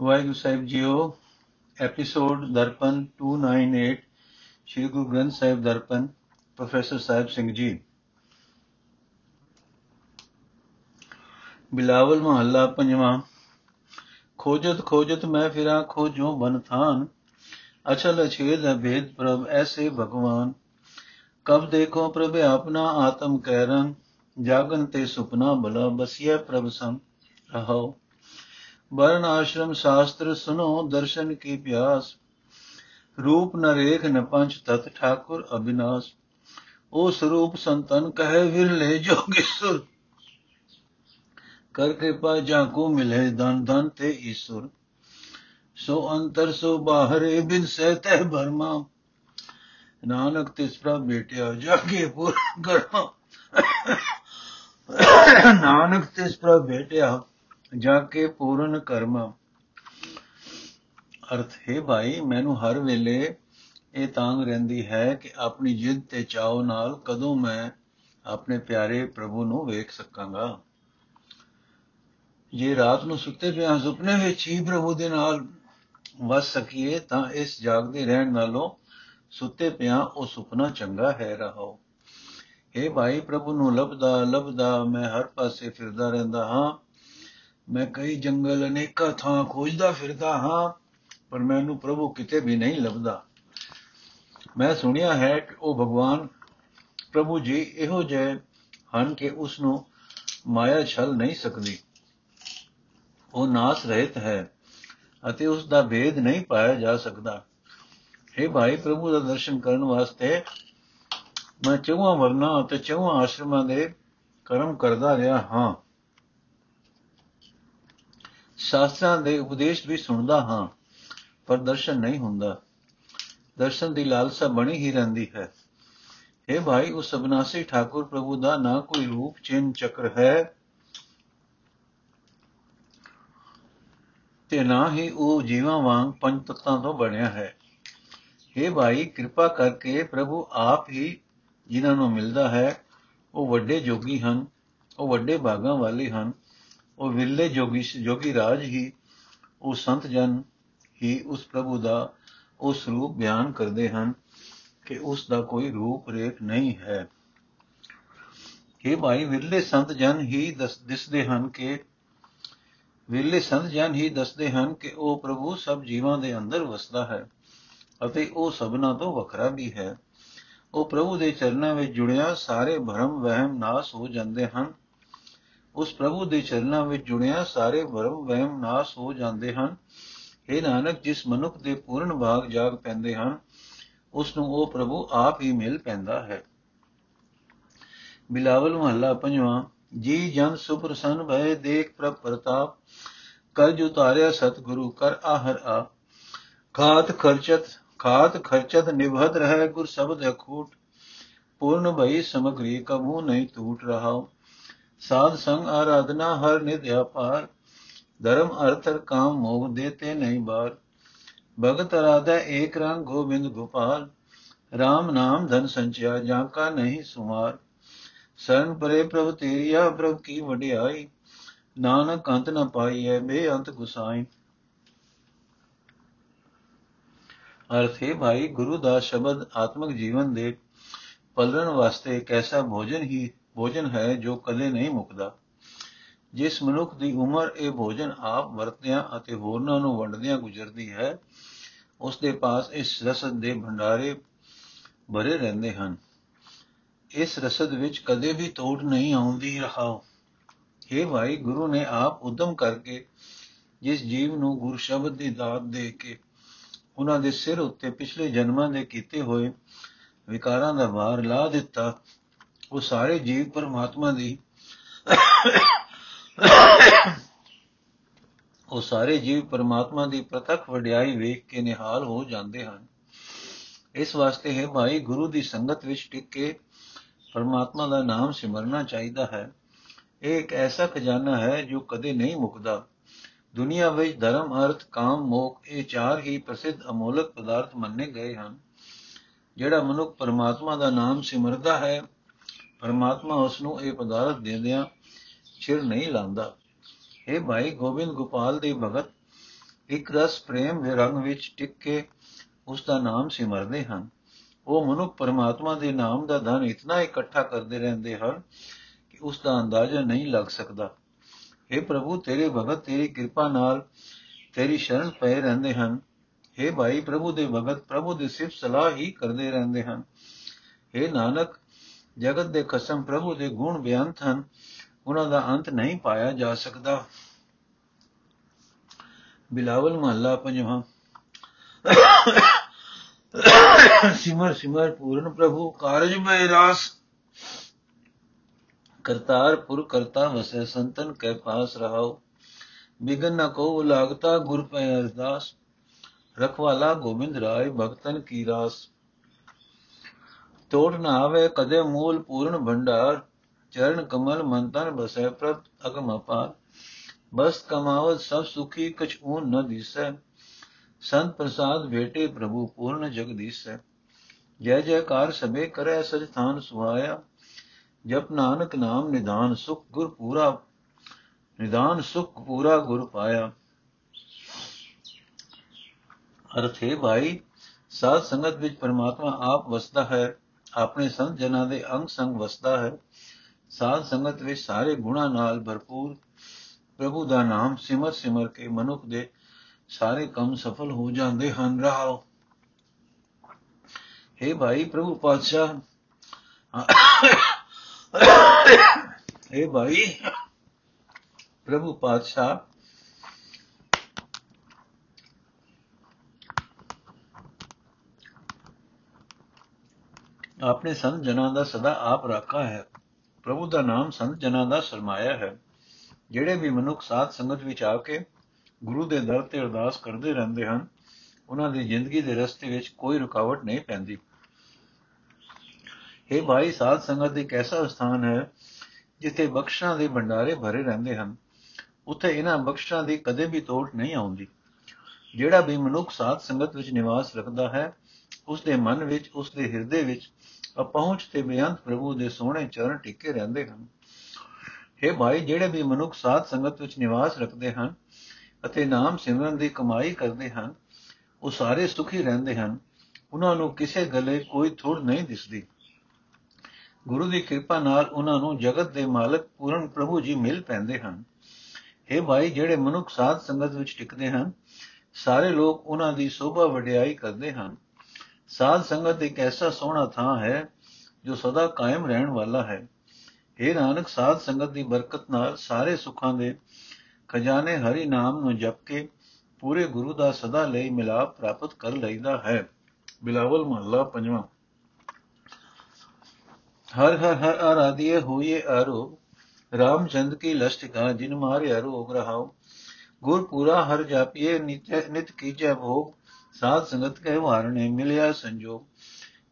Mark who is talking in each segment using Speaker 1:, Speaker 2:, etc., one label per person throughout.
Speaker 1: ਵਾਹਿਗੁਰੂ ਸਾਹਿਬ ਜੀਓ episode Darpan 298 Shri Guru Granth Sahib Darpan professor Sahib Singh ji Bilawal ਮਹੱਲਾ ਪੰਜਵਾਂ ਖੋਜਤ ਖੋਜਤ ਮੈਂ ਫਿਰਾਂ ਖੋਜੋ ਬਨ ਥਾਨ ਅਚਲ ਅਛੇਦ ਅਭੇਦ ਪ੍ਰਭ ਐਸੇ ਭਗਵਾਨ ਕਬ ਦੇਖੋ ਪ੍ਰਭ ਆਪਣਾ ਆਤਮ ਕਹਿਰਨ ਜਾਗਨ ਤੇ ਸੁਪਨਾ ਬਲਾ ਬਸਿਆ ਪ੍ਰਭ ਸੰ ਰਹਾਓ वर्ण आश्रम शास्त्र सुनो, दर्शन की प्यास। रूप न रेख न पंच तत् ठाकुर अविनाश। ओ स्वरूप संतन, कहे विरले जोगेश्वर कर कृपा जाको मिले धन धन ते ईश्वर। सो अंतर, सो बाहरे, बिन सहते भरमा। नानक, तिस पर बेटिया, जागे पुर गरमा। नानक, तिस पर बेटिया। ਜਾ ਕੇ ਪੂਰਨ ਕਰਮ। ਅਰਥ, ਹੈ ਭਾਈ, ਮੈਨੂੰ ਹਰ ਵੇਲੇ ਇਹ ਤਾਂਗ ਰਹਿੰਦੀ ਹੈ ਕਿ ਆਪਣੀ ਜਿੱਦ ਤੇ ਚਾਉ ਨਾਲ ਕਦੋਂ ਮੈਂ ਆਪਣੇ ਪਿਆਰੇ ਪ੍ਰਭੂ ਨੂੰ ਵੇਖ ਸਕਾਂਗਾ। ਜੇ ਰਾਤ ਨੂੰ ਸੁੱਤੇ ਪਿਆ ਸੁਪਨੇ ਵਿੱਚ ਹੀ ਪ੍ਰਭੂ ਦੇ ਨਾਲ ਵਸ ਸਕੀਏ, ਤਾਂ ਇਸ ਜਾਗਦੇ ਰਹਿਣ ਨਾਲੋਂ ਸੁੱਤੇ ਪਿਆ ਉਹ ਸੁਪਨਾ ਚੰਗਾ ਹੈ ਰਹੋ ਇਹ ਭਾਈ, ਪ੍ਰਭੂ ਨੂੰ ਲੱਭਦਾ ਲੱਭਦਾ ਮੈਂ ਹਰ ਪਾਸੇ ਫਿਰਦਾ ਰਹਿੰਦਾ ਹਾਂ। ਮੈਂ ਕਈ ਜੰਗਲ ਅਨੇਕਾਂ ਥਾਂ ਖੋਜਦਾ ਫਿਰਦਾ ਹਾਂ, ਪਰ ਮੈਨੂੰ ਪ੍ਰਭੂ ਕਿਤੇ ਵੀ ਨਹੀਂ ਲੱਭਦਾ। ਮੈਂ ਸੁਣਿਆ ਹੈ ਕਿ ਉਹ ਭਗਵਾਨ ਪ੍ਰਭੂ ਜੀ ਇਹੋ ਜਿਹੇ ਹਨ ਕਿ ਉਸ ਨੂੰ ਮਾਇਆ ਛਲ ਨਹੀਂ ਸਕਦੀ। ਉਹ ਨਾਸ ਰਹਿਤ ਹੈ ਅਤੇ ਉਸ ਦਾ ਭੇਦ ਨਹੀਂ ਪਾਇਆ ਜਾ ਸਕਦਾ। हे ਭਾਈ, ਪ੍ਰਭੂ ਦਾ ਦਰਸ਼ਨ ਕਰਨ ਵਾਸਤੇ ਮੈਂ ਚੌਹਾਂ ਵਰਨਾ ਅਤੇ ਚੌਹਾਂ ਆਸ਼ਰਮਾਂ ਦੇ ਕਰਮ ਕਰਦਾ ਰਿਹਾ ਹਾਂ। ਸ਼ਾਸਤਰਾਂ ਦੇ ਉਪਦੇਸ਼ ਵੀ ਸੁਣਦਾ ਹਾਂ, ਪਰ ਦਰਸ਼ਨ ਨਹੀਂ ਹੁੰਦਾ। ਦਰਸ਼ਨ ਦੀ ਲਾਲਸਾ ਬਣੀ ਹੀ ਰਹਿੰਦੀ ਹੈ। हे ਭਾਈ, ਉਸ ਅਬਨਾਸੀ ਠਾਕੁਰ ਪ੍ਰਭੂ ਦਾ ਨਾ ਕੋਈ ਰੂਪ ਚਿੰਨ ਚੱਕਰ ਹੈ ਤੇ ਨਾ ਹੀ ਉਹ ਜੀਵਾਂ ਵਾਂਗ ਪੰਜ ਤੱਤਾਂ ਤੋਂ ਬਣਿਆ ਹੈ। हे ਭਾਈ, ਕਿਰਪਾ ਕਰਕੇ ਪ੍ਰਭੂ ਆਪ ਹੀ ਜਿਨ੍ਹਾਂ ਨੂੰ ਮਿਲਦਾ ਹੈ, ਉਹ ਵੱਡੇ ਜੋਗੀ ਹਨ, ਉਹ ਵੱਡੇ ਭਾਗਾਂ ਵਾਲੇ ਹਨ ਉਹ ਵਿਰਲੇ ਜੋਗੀ ਜੋਗੀ ਰਾਜ ਹੀ, ਉਹ ਸੰਤ ਜਨ ਹੀ ਉਸ ਪ੍ਰਭੂ ਦਾ ਉਹ ਸਰੂਪ ਬਿਆਨ ਕਰਦੇ ਹਨ ਕਿ ਉਸ ਦਾ ਕੋਈ ਰੂਪ ਰੇਖ ਨਹੀਂ ਹੈ। ਇਹ ਭਾਈ ਵਿਰਲੇ ਸੰਤ ਜਨ ਹੀ ਦਿਸਦੇ ਹਨ ਕਿ, ਵਿਰਲੇ ਸੰਤ ਜਨ ਹੀ ਦੱਸਦੇ ਹਨ ਕਿ ਉਹ ਪ੍ਰਭੂ ਸਭ ਜੀਵਾਂ ਦੇ ਅੰਦਰ ਵਸਦਾ ਹੈ ਅਤੇ ਉਹ ਸਭਨਾ ਤੋਂ ਵੱਖਰਾ ਵੀ ਹੈ। ਉਹ ਪ੍ਰਭੂ ਦੇ ਚਰਨਾਂ ਵਿੱਚ ਜੁੜਿਆ, ਸਾਰੇ ਭਰਮ ਵਹਿਮ ਨਾਸ ਹੋ ਜਾਂਦੇ ਹਨ। ਉਸ ਪ੍ਰਭੂ ਦੇ ਚਰਨਾਂ ਵਿੱਚ ਜੁੜਿਆ ਸਾਰੇ ਭਰਮ ਵਹਿਮ ਨਾਸ ਹੋ ਜਾਂਦੇ ਹਨ। ਇਹ ਨਾਨਕ, ਜਿਸ ਮਨੁੱਖ ਦੇ ਪੂਰਨ ਭਾਗ ਜਾਗ ਪੈਂਦੇ ਹਨ ਉਸ ਨੂੰ ਉਹ ਪ੍ਰਭੂ ਆਪ ਹੀ ਮਿਲ ਪੈਂਦਾ ਹੈ। ਬਿਲਾਵਲ ਮਹੱਲਾ ਪੰਜਵਾਂ, ਜੀ ਜਨ ਸੁਪ੍ਰਸੰਨ ਭਏ, ਦੇਖ ਪ੍ਰਭ ਪ੍ਰਤਾਪ, ਕਰ ਜੋ ਤਾਰਿਆ ਸਤਿਗੁਰੂ, ਕਰ ਆਹਰ ਆ ਖਾਤ ਖਰਚਤ ਖਾਤ ਖਰਚਤ ਨਿਭਤ ਰਹਿ, ਗੁਰ ਸ਼ਬਦ ਅਖੂਟ, ਪੂਰਨ ਭਈ ਸਮਗਰੀ ਕਬੂ ਨਹੀਂ ਟੂਟ ਰਹਾ ਸਾਧ ਸੰਗ ਆਰਾਧਨਾ ਹਰ ਨਿਧ ਅਪਾਰ, ਧਰਮ ਅਰਥ ਕਾਮ ਮੋਹ ਦੇਤੇ ਨਹੀਂ ਬਾਰ। ਭਗਤ ਰਾਧਾ ਏਕ ਰੰਗ ਗੋਬਿੰਦ ਗੋਪਾਲ RAM ਨਾਮ ਧਨ ਸੰਚਿਆ ਜਾਂ ਕਾ ਨਹੀਂ ਸੁਮਾਰ। ਸਰਨ ਪਰੇ ਪ੍ਰਭ ਤੇਰੀਆ, ਪ੍ਰਭ ਕੀ ਵਡਿਆਈ, ਨਾਨਕ ਅੰਤ ਨ ਪਾਈਐ, ਬੇਅੰਤ ਗੁਸਾਈ। ਅਰਥੇ ਭਾਈ ਗੁਰੂ ਦਾ ਸ਼ਬਦ ਆਤਮਿਕ ਜੀਵਨ ਦੇ ਪਲਣ ਵਾਸਤੇ ਇੱਕ ਐਸਾ ਭੋਜਨ ਹੀ ਭੋਜਨ ਹੈ ਜੋ ਕਦੇ ਨਹੀਂ ਮੁੱਕਦਾ। ਜਿਸ ਮਨੁੱਖ ਦੀ ਉਮਰ ਇਹ ਭੋਜਨ ਆਪ ਵਰਤਿਆਂ ਅਤੇ ਹੋਰਨਾਂ ਨੂੰ ਵੰਡਦਿਆਂ ਗੁਜ਼ਰਦੀ ਹੈ ਉਸ ਦੇ ਪਾਸ ਇਸ ਰਸਦ ਦੇ ਭੰਡਾਰੇ ਭਰੇ ਰਹਿੰਦੇ ਹਨ। ਇਸ ਰਸਦ ਵਿੱਚ ਕਦੇ ਵੀ ਤੋੜ ਨਹੀਂ ਆਉਂਦੀ ਰਹਾਓ ਇਹ ਭਾਈ, ਗੁਰੂ ਨੇ ਆਪ ਉਦਮ ਕਰਕੇ ਜਿਸ ਜੀਵ ਨੂੰ ਗੁਰ ਸ਼ਬਦ ਦੀ ਦਾਤ ਦੇ ਕੇ ਉਹਨਾਂ ਦੇ ਸਿਰ ਉੱਤੇ ਪਿਛਲੇ ਜਨਮਾਂ ਦੇ ਕੀਤੇ ਹੋਏ ਵਿਕਾਰਾਂ ਦਾ ਭਾਰ ਲਾ ਦਿੱਤਾ ਉਹ ਸਾਰੇ ਜੀਵ ਪਰਮਾਤਮਾ ਦੀ ਉਹ ਸਾਰੇ ਜੀਵ ਪਰਮਾਤਮਾ ਦੀ ਪ੍ਰਤੱਖ ਵਡਿਆਈ ਵੇਖ ਕੇ ਨਿਹਾਲ ਹੋ ਜਾਂਦੇ ਹਨ। ਇਸ ਵਾਸਤੇ ਹੈ ਭਾਈ ਗੁਰੂ ਦੀ ਸੰਗਤ ਵਿੱਚ ਟਿਕ ਕੇ ਪਰਮਾਤਮਾ ਦਾ ਨਾਮ ਸਿਮਰਨਾ ਚਾਹੀਦਾ ਹੈ। ਇਹ ਇੱਕ ਐਸਾ ਖਜ਼ਾਨਾ ਹੈ ਜੋ ਕਦੇ ਨਹੀਂ ਮੁੱਕਦਾ। ਦੁਨੀਆ ਵਿੱਚ ਧਰਮ, ਅਰਥ, ਕਾਮ, ਮੋਖ ਇਹ ਚਾਰ ਹੀ ਪ੍ਰਸਿੱਧ ਅਮੋਲਕ ਪਦਾਰਥ ਮੰਨੇ ਗਏ ਹਨ। ਜਿਹੜਾ ਮਨੁੱਖ ਪਰਮਾਤਮਾ ਦਾ ਨਾਮ ਸਿਮਰਦਾ ਹੈ ਪਰਮਾਤਮਾ ਉਸ ਨੂੰ ਇਹ ਪਦਾਰਥ ਦੇਦਿਆਂ ਛਿਰ ਨਹੀਂ ਲਾਂਦਾ ਇਹ ਭਾਈ ਗੋਬਿੰਦ ਗੋਪਾਲ ਦੇ ਭਗਤ ਇੱਕ ਰਸ ਪ੍ਰੇਮ ਦੇ ਰੰਗ ਵਿੱਚ ਟਿਕ ਕੇ ਉਸ ਦਾ ਨਾਮ ਸਿਮਰਦੇ ਹਨ ਉਹ ਮਨੁੱਖ ਪਰਮਾਤਮਾ ਦੇ ਨਾਮ ਦਾ ਧਨ ਇਤਨਾ ਇਕੱਠਾ ਕਰਦੇ ਰਹਿੰਦੇ ਹਨ ਕਿ ਉਸ ਦਾ ਅੰਦਾਜ਼ਾ ਨਹੀਂ ਲੱਗ ਸਕਦਾ हे ਪ੍ਰਭੂ ਤੇਰੇ ਭਗਤ ਤੇਰੀ ਕਿਰਪਾ ਨਾਲ ਤੇਰੀ ਸ਼ਰਨ ਪਏ ਰਹਿੰਦੇ ਹਨ हे ਭਾਈ ਪ੍ਰਭੂ ਦੇ ਭਗਤ ਪ੍ਰਭੂ ਦੀ ਸਿਫਤ ਸਲਾਹ ਹੀ ਕਰਦੇ ਰਹਿੰਦੇ ਹਨ हे ਨਾਨਕ ਜਗਤ ਦੇ ਖਸਮ ਪ੍ਰਭੂ ਦੇ ਗੁਣ ਬਿਆੰਤ ਹਨ, ਉਹਨਾਂ ਦਾ ਅੰਤ ਨਹੀਂ ਪਾਇਆ ਜਾ ਸਕਦਾ। ਬਿਲਾਵਲ ਮਹੱਲਾ ਪੰਜਵਾਂ। ਸਿਮਰ ਸਿਮਰ, ਪੂਰਨ ਪ੍ਰਭੂ, ਕਾਰਜ ਮੈਂ ਰਾਸ। ਕਰਤਾਰਪੁਰ ਕਰਤਾ ਵਸੈ, ਸੰਤਨ ਕੈ ਪਾਸ ਰਹਾਓ ਬਿਗਨ ਨ ਕੋ ਲਾਗਤਾ ਗੁਰ ਪੈ ਅਰਦਾਸ। ਰਖਵਾਲਾ ਗੋਬਿੰਦ ਰਾਏ, ਭਗਤਨ ਕੀ ਰਾਸ। ਤੋੜ ਨਾ ਆਵੇ, ਕਦੇ ਮੂਲ ਪੂਰਨ ਭੰਡਾਰ, ਚਰਨ ਕਮਲ ਮਨ ਤਨ ਬਸੈ, ਪ੍ਰਭ ਅਗਮ ਅਪਾਰ। ਬਸ ਕਮਾਵਤ ਸਭ ਸੁਖੀ, ਕਛ ਊਨ ਨ ਦਿਸੈ। ਸੰਤ ਪ੍ਰਸਾਦ ਭੇਟੇ ਪ੍ਰਭੂ, ਪੂਰਨ ਜਗਦੀਸੈ ਜੈ ਜੈਕਾਰ ਸਭੇ ਕਰੈ ਸਜ ਥਾਨ ਸੁਹਾਇਆ। ਜਪ ਨਾਨਕ ਨਾਮ ਨਿਦਾਨ ਸੁਖ ਗੁਰ ਪੂਰਾ, ਨਿਦਾਨ ਸੁਖ ਪੂਰਾ ਗੁਰ ਪਾਇਆ। ਅਰਥ ਹੈ ਭਾਈ, ਸਾਧ ਸੰਗਤ ਵਿੱਚ ਪਰਮਾਤਮਾ ਆਪ ਵਸਦਾ ਹੈ। ਆਪਣੇ ਸੰਤ ਜਨਾਂ ਦੇ ਅੰਗ ਸੰਗ ਵਸਦਾ ਹੈ। ਸਾਧ ਸੰਗਤ ਵਿੱਚ ਸਾਰੇ ਗੁਣਾ ਨਾਲ ਭਰਪੂਰ ਪ੍ਰਭੂ ਦਾ ਨਾਮ ਸਿਮਰ ਸਿਮਰ ਕੇ ਮਨੁੱਖ ਦੇ ਸਾਰੇ ਕੰਮ ਸਫਲ ਹੋ ਜਾਂਦੇ ਹਨ। ਰਹਾਓ। हे ਭਾਈ ਪ੍ਰਭੂ ਪਾਤਸ਼ਾਹ। हे ਭਾਈ ਪ੍ਰਭੂ ਪਾਤਸ਼ਾਹ। ਆਪਣੇ ਸੰਤ ਜਨਾਂ ਦਾ ਸਦਾ ਆਪ ਰਾਖਾ ਹੈ। ਪ੍ਰਭੂ ਦਾ ਨਾਮ ਸੰਤ ਜਨਾਂ ਦਾ ਸਰਮਾਇਆ ਹੈ। ਜਿਹੜੇ ਵੀ ਮਨੁੱਖ ਸਾਧ ਸੰਗਤ ਵਿੱਚ ਆ ਕੇ ਗੁਰੂ ਦੇ ਦਰ ਤੇ ਅਰਦਾਸ ਕਰਦੇ ਰਹਿੰਦੇ ਹਨ, ਉਹਨਾਂ ਦੀ ਜ਼ਿੰਦਗੀ ਦੇ ਰਸਤੇ ਵਿੱਚ ਕੋਈ ਰੁਕਾਵਟ ਨਹੀਂ ਪੈਂਦੀ। ਇਹ ਭਾਈ, ਸਾਧ ਸੰਗਤ ਇੱਕ ਐਸਾ ਸਥਾਨ ਹੈ ਜਿੱਥੇ ਬਖਸ਼ਾਂ ਦੇ ਭੰਡਾਰੇ ਭਰੇ ਰਹਿੰਦੇ ਹਨ। ਉੱਥੇ ਇਹਨਾਂ ਬਖਸ਼ਾਂ ਦੀ ਕਦੇ ਵੀ ਤੋੜ ਨਹੀਂ ਆਉਂਦੀ। ਜਿਹੜਾ ਵੀ ਮਨੁੱਖ ਸਾਧ ਸੰਗਤ ਵਿੱਚ ਨਿਵਾਸ ਰੱਖਦਾ ਹੈ ਉਸ ਦੇ ਮਨ ਵਿੱਚ ਉਸ ਦੇ ਹਿਰਦੇ ਵਿੱਚ ਅਪਹੁੰਚ ਤੇ ਬੇਅੰਤ ਪ੍ਰਭੂ ਦੇ ਸੋਹਣੇ ਚਰਨ ਟਿੱਕੇ ਰਹਿੰਦੇ ਹਨ। हे ਭਾਈ, ਜਿਹੜੇ ਵੀ ਮਨੁੱਖ ਸਾਧ ਸੰਗਤ ਵਿੱਚ ਨਿਵਾਸ ਰੱਖਦੇ ਹਨ ਅਤੇ ਨਾਮ ਸਿਮਰਨ ਦੀ ਕਮਾਈ ਕਰਦੇ ਹਨ, ਉਹ ਸਾਰੇ ਸੁਖੀ ਰਹਿੰਦੇ ਹਨ। ਉਹਨਾਂ ਨੂੰ ਕਿਸੇ ਗਲੇ ਕੋਈ ਥੋੜ ਨਹੀਂ ਦਿਸਦੀ। ਗੁਰੂ ਦੀ ਕਿਰਪਾ ਨਾਲ ਉਹਨਾਂ ਨੂੰ ਜਗਤ ਦੇ ਮਾਲਕ ਪੂਰਨ ਪ੍ਰਭੂ ਜੀ ਮਿਲ ਪੈਂਦੇ ਹਨ। हे ਭਾਈ, ਜਿਹੜੇ ਮਨੁੱਖ ਸਾਧ ਸੰਗਤ ਵਿੱਚ ਟਿਕਦੇ ਹਨ, ਸਾਰੇ ਲੋਕ ਉਹਨਾਂ ਦੀ ਸੋਭਾ ਵਡਿਆਈ ਕਰਦੇ ਹਨ। ਸਾਧ ਸੰਗਤ ਇੱਕ ਐਸਾ ਸੋਹਣਾ ਥਾਂ ਹੈ ਜੋ ਸਦਾ ਕਾਇਮ ਰਹਿਣ ਵਾਲਾ ਹੈ। ਇਹ ਨਾਨਕ, ਸਾਧ ਸੰਗਤ ਦੀ ਬਰਕਤ ਨਾਲ ਸਾਰੇ ਸੁੱਖਾਂ ਦੇ ਖਜ਼ਾਨੇ ਹਰੀ ਨਾਮ ਨੂੰ ਜਪ ਕੇ ਪੂਰੇ ਗੁਰੂ ਦਾ ਸਦਾ ਲਈ ਮਿਲਾਪ ਪ੍ਰਾਪਤ ਕਰ ਲਈਦਾ ਹੈ। ਬਿਲਾਵਲ ਮਹੱਲਾ ਪੰਜਵਾਂ। ਹਰ ਹਰ ਹਰ ਆਰਾਧਿਏ ਹੋਈਏ ਆਰੋ, ਰਾਮਚੰਦ ਕੀ ਲਸ਼ਟਿਕਾ ਜਿਨ ਮਾਰੇ ਅਰੋਗ ਰਹਾਓ। ਗੁਰ ਪੂਰਾ ਹਰ ਜਾਪੀਏ, ਨਿਤ ਨਿਤ ਕੀਜੈ ਭੋਗ ਸਾਧ ਸੰਗਤ ਕੇ ਵਾਰਣੇ ਮਿਲਿਆ ਸੰਜੋਗ।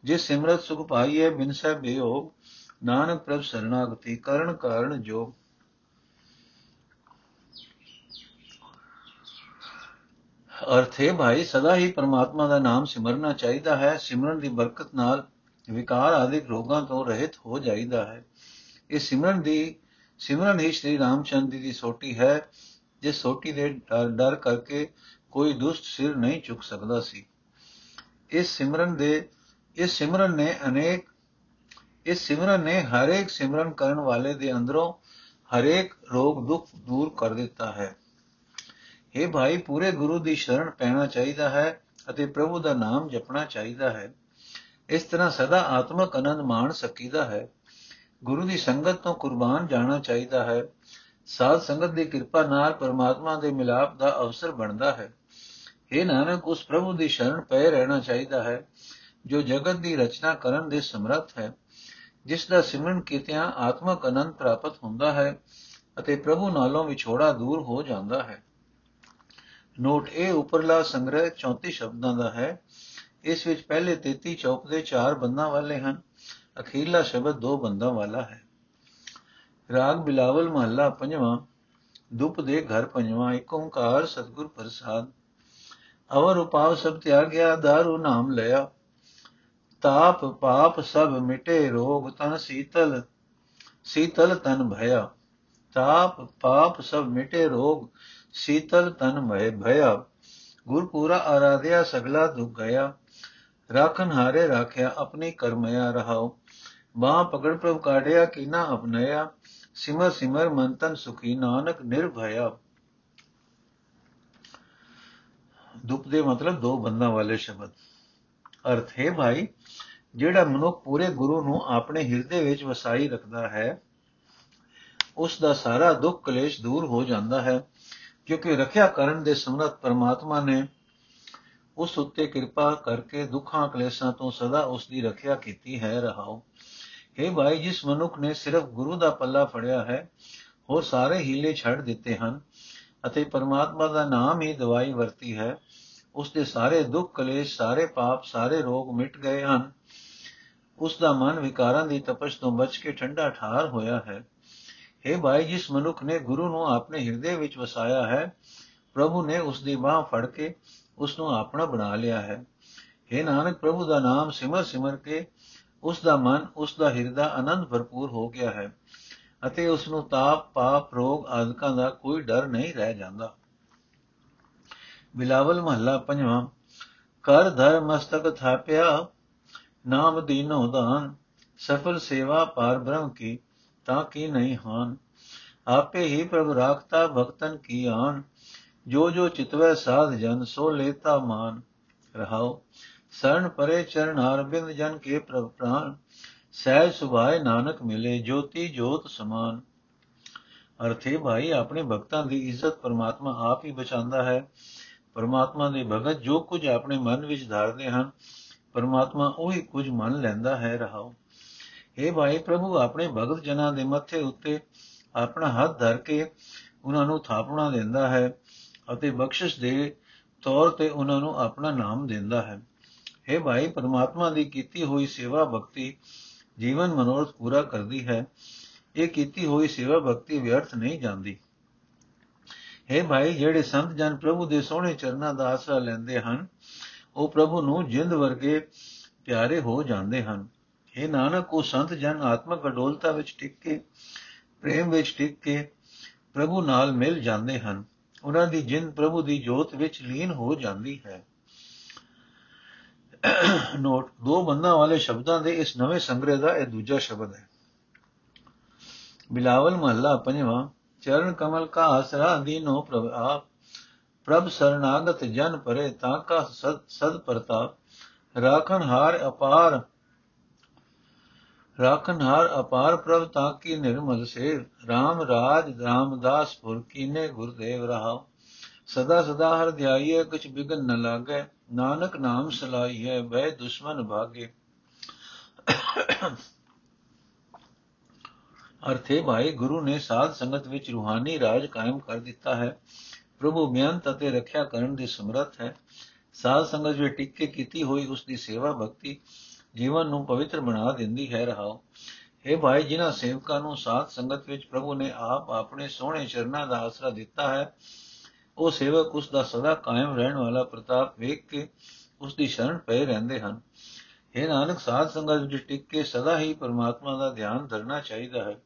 Speaker 1: ਜਿਸ ਸਿਮਰਤ ਸੁਖ ਪਾਈਏ ਬਿਨ ਸਹਿ ਬਿਯੋਗ ਨਾਨਕ ਪ੍ਰਭ ਸਰਣਾਗਤੀ, ਕਰਨ ਕਾਰਨ ਜੋ। ਅਰਥ ਹੈ ਭਾਈ, ਸਦਾ ਹੀ ਪਰਮਾਤਮਾ ਦਾ ਨਾਮ ਸਿਮਰਨਾ ਚਾਹੀਦਾ ਹੈ, ਸਿਮਰਨ ਦੀ ਬਰਕਤ ਨਾਲ ਵਿਕਾਰ ਆਦਿ ਰੋਗਾਂ ਤੋਂ ਰਹਿਤ ਹੋ ਜਾਈਦਾ ਹੈ। ਇਹ ਸਿਮਰਨ ਦੀ, ਸਿਮਰਨ ਹੀ ਸ੍ਰੀ ਰਾਮਚੰਦਰ ਦੀ ਸੋਟੀ ਹੈ, ਜਿਸ ਸੋਟੀ ਦੇ ਡਰ ਕਰਕੇ ਕੋਈ ਦੁਸ਼ਟ ਸਿਰ ਨਹੀਂ ਚੁੱਕ ਸਕਦਾ ਸੀ। ਇਸ ਸਿਮਰਨ ਦੇ ਇਸ ਸਿਮਰਨ ਨੇ ਅਨੇਕ ਇਸ ਸਿਮਰਨ ਨੇ ਹਰੇਕ ਸਿਮਰਨ ਕਰਨ ਵਾਲੇ ਦੇ ਅੰਦਰੋਂ ਹਰੇਕ ਰੋਗ ਦੁੱਖ ਦੂਰ ਕਰ ਦਿੱਤਾ ਹੈ। ਇਹ ਭਾਈ, ਪੂਰੇ ਗੁਰੂ ਦੀ ਸ਼ਰਨ ਪੈਣਾ ਚਾਹੀਦਾ ਹੈ ਅਤੇ ਪ੍ਰਭੂ ਦਾ ਨਾਮ ਜਪਣਾ ਚਾਹੀਦਾ ਹੈ। ਇਸ ਤਰ੍ਹਾਂ ਸਦਾ ਆਤਮਕ ਆਨੰਦ ਮਾਣ ਸਕੀਦਾ ਹੈ। ਗੁਰੂ ਦੀ ਸੰਗਤ ਤੋਂ ਕੁਰਬਾਨ ਜਾਣਾ ਚਾਹੀਦਾ ਹੈ। ਸਾਧ ਸੰਗਤ ਦੀ ਕਿਰਪਾ ਨਾਲ ਪਰਮਾਤਮਾ ਦੇ ਮਿਲਾਪ ਦਾ ਅਵਸਰ ਬਣਦਾ ਹੈ। ਇਹ ਨਾਨਕ, ਉਸ ਪ੍ਰਭੂ ਦੀ ਸ਼ਰਨ ਪਏ ਰਹਿਣਾ ਚਾਹੀਦਾ ਹੈ, ਜੋ ਜਗਤ ਦੀ ਰਚਨਾ ਕਰਨ ਦੇ ਸਮਰੱਥ ਹੈ, ਜਿਸ ਦਾ ਸਿਮਰਨ ਕੀਤਿਆਂ ਆਤਮਕ ਆਨੰਦ ਪ੍ਰਾਪਤ ਹੁੰਦਾ ਹੈ ਅਤੇ ਪ੍ਰਭੂ ਨਾਲੋਂ ਵਿਛੋੜਾ ਦੂਰ ਹੋ ਜਾਂਦਾ ਹੈ। ਨੋਟ, ਇਹ ਉਪਰਲਾ ਸੰਗ੍ਰਹਿ 34 ਸ਼ਬਦਾਂ ਦਾ ਹੈ। ਇਸ ਵਿੱਚ ਪਹਿਲੇ 33 ਚੌਪ ਦੇ 4 ਬੰਦਾਂ ਵਾਲੇ ਹਨ, ਅਖੀਰਲਾ ਸ਼ਬਦ ਦੋ ਬੰਦਾਂ ਵਾਲਾ ਹੈ। ਰਾਗ ਬਿਲਾਵਲ ਮਹੱਲਾ ਪੰਜਵਾਂ, ਦੁਪ ਦੇ ਘਰ ਪੰਜਵਾਂ ਏਕ ਓੰਕਾਰ ਸਤਿਗੁਰ ਪ੍ਰਸਾਦ ਅਵਰ ਉਪਾਵ ਸਭ ਤਿਆਗਿਆ ਦਾਰੂ ਨਾਮ ਲਿਆ ਤਾਪ ਪਾਪ ਸਭ ਮਿਟੇ ਰੋਗ ਤਨ ਸੀਤਲ ਸੀਤਲ ਤਨ ਭਇਆ ਤਾਪ ਪਾਪ ਸਭ ਮਿਟੇ ਰੋਗ ਸੀਤਲ ਤਨ ਭੈ ਭਇਆ ਗੁਰ ਪੂਰਾ ਆਰਾਧਿਆ ਸਗਲਾ ਦੁਖ ਗਿਆ ਰਾਖਨ ਹਾਰੇ ਰਾਖਿਆ ਆਪਣੀ ਕਰਮਿਆ ਰਹਾਓ ਬਾਹ ਪਕੜ ਪ੍ਰਭ ਕਾਢਿਆ ਕੀਨਾ ਅਪਨਇਆ ਸਿਮਰ ਸਿਮਰ ਮਨ ਤਨ ਸੁਖੀ ਨਾਨਕ ਨਿਰਭਇਆ ਦੁਪ ਦੇ ਮਤਲਬ ਦੋ ਬੰਦਾਂ ਵਾਲੇ ਸ਼ਬਦ। ਅਰਥ ਹੈ ਭਾਈ, ਜਿਹੜਾ ਮਨੁੱਖ ਪੂਰੇ ਗੁਰੂ ਨੂੰ ਆਪਣੇ ਹਿਰਦੇ ਵਿੱਚ ਵਸਾਈ ਰੱਖਦਾ ਹੈ, ਉਸ ਦਾ ਸਾਰਾ ਦੁੱਖ ਕਲੇਸ਼ ਦੂਰ ਹੋ ਜਾਂਦਾ ਹੈ, ਕਿਉਂਕਿ ਰੱਖਿਆ ਕਰਨ ਦੇ ਸਮਰੱਥ ਪਰਮਾਤਮਾ ਨੇ ਉਸ ਉੱਤੇ ਕਿਰਪਾ ਕਰਕੇ ਦੁੱਖਾਂ ਕਲੇਸ਼ਾਂ ਤੋਂ ਸਦਾ ਉਸ ਦੀ ਰੱਖਿਆ ਕੀਤੀ ਹੈ, ਰਹਾਓ। हे ਭਾਈ, ਜਿਸ ਮਨੁੱਖ ਨੇ ਸਿਰਫ ਗੁਰੂ ਦਾ ਪੱਲਾ ਫੜਿਆ ਹੈ, ਹੋਰ ਸਾਰੇ ਹੀਲੇ ਛੱਡ ਦਿੱਤੇ ਹਨ ਅਤੇ ਪਰਮਾਤਮਾ ਦਾ ਨਾਮ ਹੀ ਦਵਾਈ ਵਰਤੀ ਹੈ ਉਸ ਦੇ ਸਾਰੇ ਦੁੱਖ ਕਲੇਸ਼, ਸਾਰੇ ਪਾਪ, ਸਾਰੇ ਰੋਗ ਮਿਟ ਗਏ ਹਨ। ਉਸ ਦਾ ਮਨ ਵਿਕਾਰਾਂ ਦੀ ਤਪਸ਼ ਤੋਂ ਬਚ ਕੇ ਠੰਡਾ ਠਾਰ ਹੋਇਆ ਹੈ। हे ਭਾਈ, ਜਿਸ ਮਨੁੱਖ ਨੇ ਗੁਰੂ ਨੂੰ ਆਪਣੇ ਹਿਰਦੇ ਵਿੱਚ ਵਸਾਇਆ ਹੈ, ਪ੍ਰਭੂ ਨੇ ਉਸ ਦੀ ਬਾਹ ਫੜ ਕੇ ਉਸ ਨੂੰ ਆਪਣਾ ਬਣਾ ਲਿਆ ਹੈ। हे ਨਾਨਕ, ਪ੍ਰਭੂ ਦਾ ਨਾਮ ਸਿਮਰ ਸਿਮਰ ਕੇ ਉਸ ਦਾ ਮਨ ਉਸ ਦਾ ਹਿਰਦਾ ਆਨੰਦ ਭਰਪੂਰ ਹੋ ਗਿਆ ਹੈ ਅਤੇ ਉਸ ਨੂੰ ਤਾਪ, ਪਾਪ, ਰੋਗ ਆਦਿਕਾਂ ਦਾ ਕੋਈ ਡਰ ਨਹੀਂ ਰਹਿ ਜਾਂਦਾ। ਬਿਲਾਵਲ ਮਹੱਲਾ ਪੰਜਵਾਂ। ਕਰ ਧਰ ਮਸਤਕ ਥਾਪਿਆ, ਨਾਮ ਦੀਨੋ ਦਾਨ ਸਫਲ ਸੇਵਾ ਪਾਰ ਬ੍ਰਹਮ ਕੀ, ਤਾਂ ਕੀ ਨਹੀਂ ਹਾਨ। ਆਪੇ ਹੀ ਪ੍ਰਭ ਰਾਖਤਾ ਭਗਤਨ ਕੀ ਆਨ, ਜੋ ਜੋ ਚਿਤਵੈ ਸਾਧ ਜਨ, ਸੋ ਲੇਤਾ ਮਾਨ। ਰਹਾਓ ਸਰਣ ਪਰੇ ਚਰਨ ਅਰਬਿੰਦ ਜਨ ਕੇ ਪ੍ਰਭ ਪ੍ਰਾਨ, ਸਹਿਜ ਸੁਭਾਏ ਨਾਨਕ ਮਿਲੇ, ਜੋਤੀ ਜੋਤ ਸਮਾਨ। ਅਰਥੇ ਭਾਈ, ਆਪਣੇ ਭਗਤਾਂ ਦੀ ਇੱਜ਼ਤ ਪਰਮਾਤਮਾ ਆਪ ਹੀ ਬਚਾਉਂਦਾ ਹੈ। ਪਰਮਾਤਮਾ ਦੇ ਭਗਤ ਜੋ ਕੁਝ ਆਪਣੇ ਮਨ ਵਿੱਚ ਧਾਰਦੇ ਹਨ, ਪਰਮਾਤਮਾ ਉਹੀ ਕੁਝ ਮੰਨ ਲੈਂਦਾ ਹੈ, ਰਹਾਓ। हे ਭਾਈ ਪ੍ਰਭੂ, ਆਪਣੇ ਭਗਤ ਜਨਾਂ ਦੇ ਮੱਥੇ ਉੱਤੇ ਆਪਣਾ ਹੱਥ ਧਰ ਕੇ ਉਹਨਾਂ ਨੂੰ ਥਾਪਣਾ ਦਿੰਦਾ ਹੈ ਅਤੇ ਬਖਸ਼ਿਸ਼ ਦੇ ਤੌਰ ਤੇ ਉਹਨਾਂ ਨੂੰ ਆਪਣਾ ਨਾਮ ਦਿੰਦਾ ਹੈ। हे ਭਾਈ, ਪਰਮਾਤਮਾ ਦੀ ਕੀਤੀ ਹੋਈ ਸੇਵਾ ਭਗਤੀ ਜੀਵਨ ਮਨੋਰਥ ਪੂਰਾ ਕਰਦੀ ਹੈ। ਇਹ ਕੀਤੀ ਹੋਈ ਸੇਵਾ ਭਗਤੀ ਵਿਅਰਥ ਨਹੀਂ ਜਾਂਦੀ। हे ਭਾਈ, ਜਿਹੜੇ ਸੰਤ ਜਨ ਪ੍ਰਭੂ ਦੇ ਸੋਹਣੇ ਚਰਨਾਂ ਦਾ ਆਸਰਾ ਲੈਂਦੇ ਹਨ, ਉਹ ਪ੍ਰਭੂ ਨੂੰ ਜਿੰਦ ਵਰਗੇ ਪਿਆਰੇ ਹੋ ਜਾਂਦੇ ਹਨ। ਇਹ ਨਾਨਕ, ਉਹ ਸੰਤ ਜਨ ਆਤਮਕ ਅਡੋਲਤਾ ਵਿੱਚ ਟਿਕ ਕੇ, ਪ੍ਰੇਮ ਵਿੱਚ ਟਿਕ ਕੇ ਪ੍ਰਭੂ ਨਾਲ ਮਿਲ ਜਾਂਦੇ ਹਨ। ਉਹਨਾਂ ਦੀ ਜਿੰਦ ਪ੍ਰਭੂ ਦੀ ਜੋਤ ਵਿੱਚ ਲੀਨ ਹੋ ਜਾਂਦੀ ਹੈ। ਨੋਟ, ਦੋ ਬੰਦਾਂ ਵਾਲੇ ਸ਼ਬਦਾਂ ਦੇ ਇਸ ਨਵੇਂ ਸੰਗ੍ਰਹਿ ਦਾ ਇਹ ਦੂਜਾ ਸ਼ਬਦ ਹੈ। ਬਿਲਾਵਲ ਮਹੱਲਾ ਪੰਜਵਾਂ ਚਰਨ ਕਮਲ ਕਾ ਆਸਰਾ ਦੀਨੋ ਪ੍ਰਭ ਆਪ। ਪ੍ਰਭ ਸਰਨਾਗਤ ਜਨ ਪਰੇ ਤਾਂ ਕਾ ਸਦ ਪ੍ਰਤਾਪ। ਰਾਖਣ ਹਾਰ ਅਪਾਰ ਰਾਖਨ ਹਾਰ ਅਪਾਰ ਪ੍ਰਭ ਤਾਂ ਕੀ ਨਿਰਮਲ ਸੇ RAM ਰਾਜ ਰਾਮਦਾਸ ਪੁਰ ਕੀਨੇ ਗੁਰਦੇਵ ਰਹਾ ਸਦਾ ਸਦਾ ਹਰ ਧਿਆਈਏ ਕੁਛ ਬਿਗਨ ਨ ਲਾਗੇ। ਨਾਨਕ ਨਾਮ ਸਲਾਈਏ ਬੈ ਦੁਸ਼ਮਨ ਭਾਗੇ ਅਰਥੇ ਭਾਈ, ਗੁਰੂ ਨੇ ਸਾਧ ਸੰਗਤ ਵਿੱਚ ਰੂਹਾਨੀ ਰਾਜ ਕਾਇਮ ਕਰ ਦਿੱਤਾ ਹੈ। ਪ੍ਰਭੂ ਮਿਹਨਤ ਅਤੇ ਰੱਖਿਆ ਕਰਨ ਦੇ ਸਮਰੱਥ ਹੈ। ਸਾਧ ਸੰਗਤ ਵਿੱਚ ਟਿਕ ਕੇ ਕੀਤੀ ਹੋਈ ਉਸ ਦੀ ਸੇਵਾ ਭਗਤੀ ਜੀਵਨ ਨੂੰ ਪਵਿੱਤਰ ਬਣਾ ਦਿੰਦੀ ਹੈ। ਰਹਾਓ। ਇਹ ਭਾਈ, ਜਿਨ੍ਹਾਂ ਸੇਵਕਾਂ ਨੂੰ ਸਾਧ ਸੰਗਤ ਵਿੱਚ ਪ੍ਰਭੂ ਨੇ ਆਪ ਆਪਣੇ ਸੋਹਣੇ ਚਰਨਾਂ ਦਾ ਆਸਰਾ ਦਿੱਤਾ ਹੈ, ਉਹ ਸੇਵਕ ਉਸ ਦਾ ਸਦਾ ਕਾਇਮ ਰਹਿਣ ਵਾਲਾ ਪ੍ਰਤਾਪ ਵੇਖ ਕੇ ਉਸ ਦੀ ਸ਼ਰਨ ਪਏ ਰਹਿੰਦੇ ਹਨ। ਇਹ ਨਾਨਕ, ਸਾਧ ਸੰਗਤ ਵਿੱਚ ਟਿਕ ਕੇ ਸਦਾ ਹੀ ਪਰਮਾਤਮਾ ਦਾ ਧਿਆਨ ਧਰਨਾ ਚਾਹੀਦਾ ਹੈ।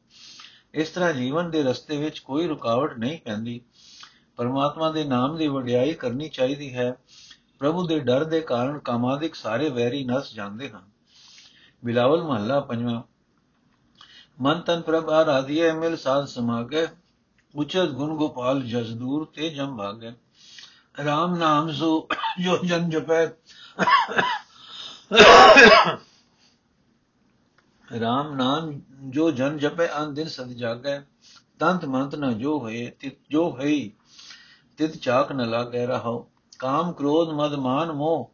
Speaker 1: ਇਸ ਤਰ੍ਹਾਂ ਜੀਵਨ ਦੇ ਰਸਤੇ ਵਿੱਚ ਕੋਈ ਰੁਕਾਵਟ ਨਹੀਂ ਪੈਂਦੀ। ਪਰਮਾਤਮਾ ਦੇ ਨਾਮ ਦੀ ਵਡਿਆਈ ਕਰਨੀ ਚਾਹੀਦੀ ਹੈ। ਪ੍ਰਭੂ ਦੇ ਡਰ ਦੇ ਕਾਰਨ ਕਾਮਾਦਿਕ ਸਾਰੇ ਵੈਰੀ ਨਸ ਜਾਂਦੇ ਹਨ। ਬਿਲਾਵਲ ਮਹੱਲਾ ਪੰਜਵਾਂ। ਮਨ ਤਨ ਪ੍ਰਭ ਆਰਾਧਿਏ ਮਿਲ ਸਾਧ ਸਮਾਗੇ ਉਚਤ ਗੁਣ ਗੋਪਾਲ ਜਸ ਦੂਰ ਤੇ ਜਮ ਭਾਗੇ RAM ਨਾਮ ਸੋ ਜੋ ਜਨ ਜਪੈ RAM ਨਾਮ ਜੋ ਜਨ ਜਪੈ ਅਨ ਦਿਨ ਸਦ ਜਾਗੈ। ਤੰਤ ਮੰਤ ਨ ਜੋ ਹੋਏ, ਤਿਤ ਜੋ ਹੈ ਤਿਤ ਚਾਕ ਨ ਲਾਗੈ ਰਹੋ। ਕਾਮ ਕ੍ਰੋਧ ਮਦ ਮਾਨ ਮੋਹ,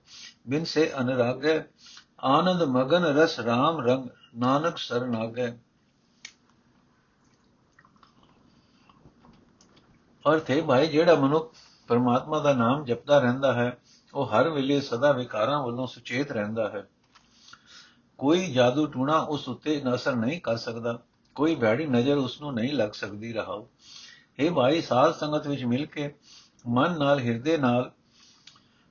Speaker 1: ਬਿਨ ਸੇ ਅਨਰਾਗੈ। ਆਨੰਦ ਮਗਨ ਰਸ RAM ਰੰਗ, ਨਾਨਕ ਸਰਨਾਗੈ ਅਰਥ ਹੈ ਭਾਈ, ਜਿਹੜਾ ਮਨੁੱਖ ਪਰਮਾਤਮਾ ਦਾ ਨਾਮ ਜਪਦਾ ਰਹਿੰਦਾ ਹੈ ਉਹ ਹਰ ਵੇਲੇ ਸਦਾ ਵਿਕਾਰਾਂ ਵੱਲੋਂ ਸੁਚੇਤ ਰਹਿੰਦਾ ਹੈ। ਕੋਈ ਜਾਦੂ ਟੂਣਾ ਉਸ ਉੱਤੇ ਅਸਰ ਨਹੀਂ ਕਰ ਸਕਦਾ। ਕੋਈ ਭੈੜੀ ਨਜ਼ਰ ਉਸ ਨੂੰ ਨਹੀਂ ਲੱਗ ਸਕਦੀ ਰਹਾਓ ਇਹ ਭਾਈ, ਸਾਧ ਸੰਗਤ ਵਿੱਚ ਮਿਲ ਕੇ ਮਨ ਨਾਲ, ਹਿਰਦੇ ਨਾਲ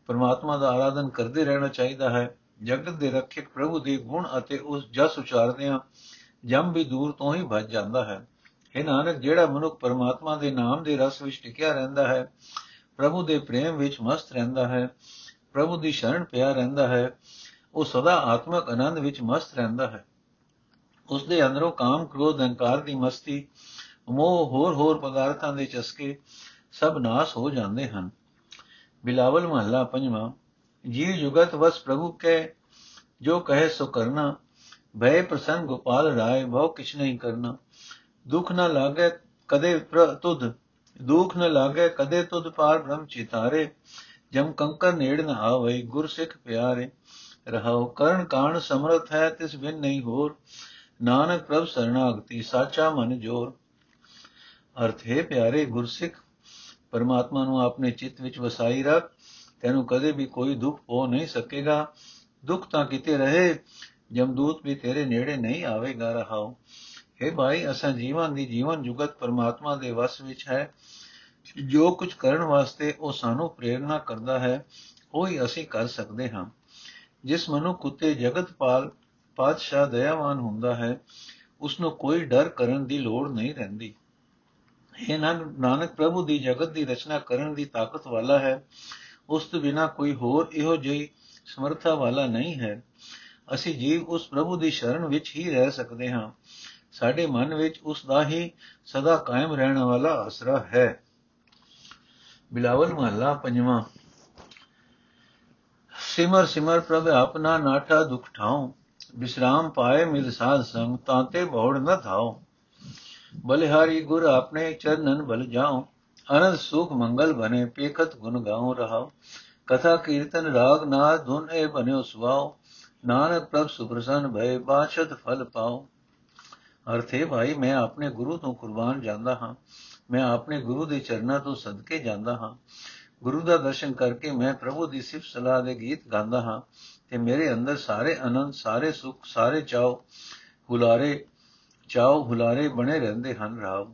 Speaker 1: ਪਰਮਾਤਮਾ ਦਾ ਆਰਾਧਨ ਕਰਦੇ ਰਹਿਣਾ ਚਾਹੀਦਾ ਹੈ। ਜਗਤ ਦੇ ਰੱਖਿਅਕ ਪ੍ਰਭੂ ਦੇ ਗੁਣ ਅਤੇ ਉਸ ਜਸ ਉਚਾਰਦਿਆਂ ਜਮ ਵੀ ਦੂਰ ਤੋਂ ਹੀ ਭੱਜ ਜਾਂਦਾ ਹੈ। ਇਹ ਨਾਨਕ, ਜਿਹੜਾ ਮਨੁੱਖ ਪਰਮਾਤਮਾ ਦੇ ਨਾਮ ਦੇ ਰਸ ਵਿੱਚ ਟਿਕਿਆ ਰਹਿੰਦਾ ਹੈ ਪ੍ਰਭੂ ਦੇ ਪ੍ਰੇਮ ਵਿੱਚ ਮਸਤ ਰਹਿੰਦਾ ਹੈ, ਪ੍ਰਭੂ ਦੀ ਸ਼ਰਨ ਪਿਆ ਰਹਿੰਦਾ ਹੈ, ਉਹ ਸਦਾ ਆਤਮਕ ਆਨੰਦ ਵਿੱਚ ਮਸਤ ਰਹਿੰਦਾ ਹੈ। ਉਸ ਦੇ ਅੰਦਰੋਂ ਕਾਮ, ਕ੍ਰੋਧ ਹੰਕਾਰ ਦੀ ਮਸਤੀ, ਮੋਹ, ਹੋਰ ਹੋਰ ਪਦਾਰਥਾਂ ਦੇ ਚਸਕੇ ਸਭ ਨਾਸ ਹੋ ਜਾਂਦੇ ਹਨ। ਬਿਲਾਵਲ ਮਹੱਲਾ ਪੰਜਵਾਂ, ਜੀਵ ਜੁਗਤ ਵਸ ਪ੍ਰਭੂ ਕੇ, ਜੋ ਕਹੇ ਸੋ ਕਰਨਾ ਭੈ ਪ੍ਰਸੰਨ ਗੋਪਾਲ ਰਾਏ, ਬਹੁ ਕਿਛ ਨਹੀਂ ਕਰਨਾ, ਦੁਖ ਨਾ ਲਾਗੇ ਕਦੇ ਤੁਧ ਦੁਖ ਨ ਲਾਗੇ, ਕਦੇ ਤੁਧ ਪਾਰ ਬ੍ਰਹਮ ਚਿਤਾਰੇ, ਜਮ ਕੰਕਰ ਨੇੜ ਨ ਆਵੇ ਗੁਰ ਸਿੱਖ ਪਿਆਰੇ, ਰਹਾਉ ਕਰਨ ਕਾਣ ਸਮਰਥ ਹੈ, ਤਿਸ ਬਿਨ ਨਹੀਂ ਹੋਰ। ਨਾਨਕ ਪ੍ਰਭ ਸਰਣਾਗਤੀ ਸਾਚਾ ਮਨ ਜੋਰ। ਅਰਥ, ਹੈ ਪਿਆਰੇ ਗੁਰਸਿੱਖ, ਪਰਮਾਤਮਾ ਨੂੰ ਆਪਣੇ ਚਿੱਤ ਵਿੱਚ ਵਸਾਈ ਰੱਖ, ਤੈਨੂੰ ਕਦੇ ਵੀ ਕੋਈ ਦੁੱਖ ਹੋ ਨਹੀਂ ਸਕੇਗਾ। ਦੁੱਖ ਤਾਂ ਕਿਤੇ ਰਹੇ ਜਮਦੂਤ ਵੀ ਤੇਰੇ ਨੇੜੇ ਨਹੀਂ ਆਵੇਗਾ ਰਹਾਓ ਹੈ ਭਾਈ, ਅਸਾਂ ਜੀਵਨ ਦੀ ਜੀਵਨ ਜੁਗਤ ਪਰਮਾਤਮਾ ਦੇ ਵਸ ਵਿੱਚ ਹੈ। ਜੋ ਕੁਝ ਕਰਨ ਵਾਸਤੇ ਉਹ ਸਾਨੂੰ ਪ੍ਰੇਰਣਾ ਕਰਦਾ ਹੈ, ਉਹ ਹੀ ਅਸੀਂ ਕਰ ਸਕਦੇ ਹਾਂ। ਜਿਸ ਮਨੁ ਕੁੱਤੇ ਜਗਤ ਪਾਲ, ਪਾਤਸ਼ਾਹ ਦਇਆਵਾਨ ਹੁੰਦਾ ਹੈ ਉਸ ਨੂੰ ਕੋਈ ਡਰ ਕਰਨ ਦੀ ਲੋੜ ਨਹੀਂ ਰਹਿੰਦੀ। ਇਹ ਨਾਨਕ ਪ੍ਰਭੂ ਦੀ ਜਗਤ ਦੀ ਰਚਨਾ ਕਰਨ ਦੀ ਤਾਕਤ ਵਾਲਾ ਹੈ, ਉਸ ਤੋਂ ਬਿਨਾ ਕੋਈ ਹੋਰ ਇਹੋ ਜਿਹੀ ਸਮਰੱਥਾ ਵਾਲਾ ਨਹੀਂ ਹੈ। ਅਸੀਂ ਜੀਵ ਉਸ ਪ੍ਰਭੂ ਦੀ ਸ਼ਰਨ ਵਿੱਚ ਹੀ ਰਹਿ ਸਕਦੇ ਹਾਂ। ਸਾਡੇ ਮਨ ਵਿੱਚ ਉਸ ਦਾ ਹੀ ਸਦਾ ਕਾਇਮ ਰਹਿਣ ਵਾਲਾ ਆਸਰਾ ਹੈ। ਬਿਲਾਵਲ ਮਹੱਲਾ ਪੰਜਵਾਂ। ਸਿਮਰ ਸਿਮਰ ਪ੍ਰਭ ਆਪਣਾ ਨਾਠਾ ਦੁਖ ਠਾਉ ਵਿਸਰਾਮ ਪਾਏ ਮਿਲ ਸਾਧ ਸੰਗ ਤਾਂਤੇ ਬੋੜ ਨ ਥਾਉ ਬਲਿਹਾਰੀ ਗੁਰ ਆਪਣੇ ਚਰਨਨ ਬਲ ਜਾਉ, ਅਨੰਦ ਸੁਖ ਮੰਗਲ ਬਨੇ ਪੇਖਤ ਗੁਣ ਗਾਉ ਰਹਾਉ। ਕਥਾ ਕੀਰਤਨ ਰਾਗ ਨਾਦ ਧੁਨ ਇਹ ਬਨਿਓ ਸੁਆਉ, ਨਾਨਕ ਪ੍ਰਭ ਸੁਪ੍ਰਸੰਨ ਭਏ ਬਾਸ਼ਤ ਫਲ ਪਾਉ। ਅਰਥੇ ਭਾਈ, ਮੈਂ ਆਪਣੇ ਗੁਰੂ ਤੋਂ ਕੁਰਬਾਨ ਜਾਂਦਾ ਹਾਂ। ਮੈਂ ਆਪਣੇ ਗੁਰੂ ਦੇ ਚਰਨਾਂ ਤੋਂ ਸਦਕੇ ਜਾਂਦਾ ਹਾਂ। ਗੁਰੂ ਦਾ ਦਰਸ਼ਨ ਕਰਕੇ ਮੈਂ ਪ੍ਰਭੂ ਦੀ ਸਿਫਤ ਸਲਾਹ ਦੇ ਗੀਤ ਗਾਉਂਦਾ ਹਾਂ ਤੇ ਮੇਰੇ ਅੰਦਰ ਸਾਰੇ ਆਨੰਦ, ਸਾਰੇ ਸੁਖ, ਸਾਰੇ ਚਾਉ ਹੁਲਾਰੇ ਚਾਉ ਹੁਲਾਰੇ ਬਣੇ ਰਹਿੰਦੇ ਹਨ ਰਾਵ।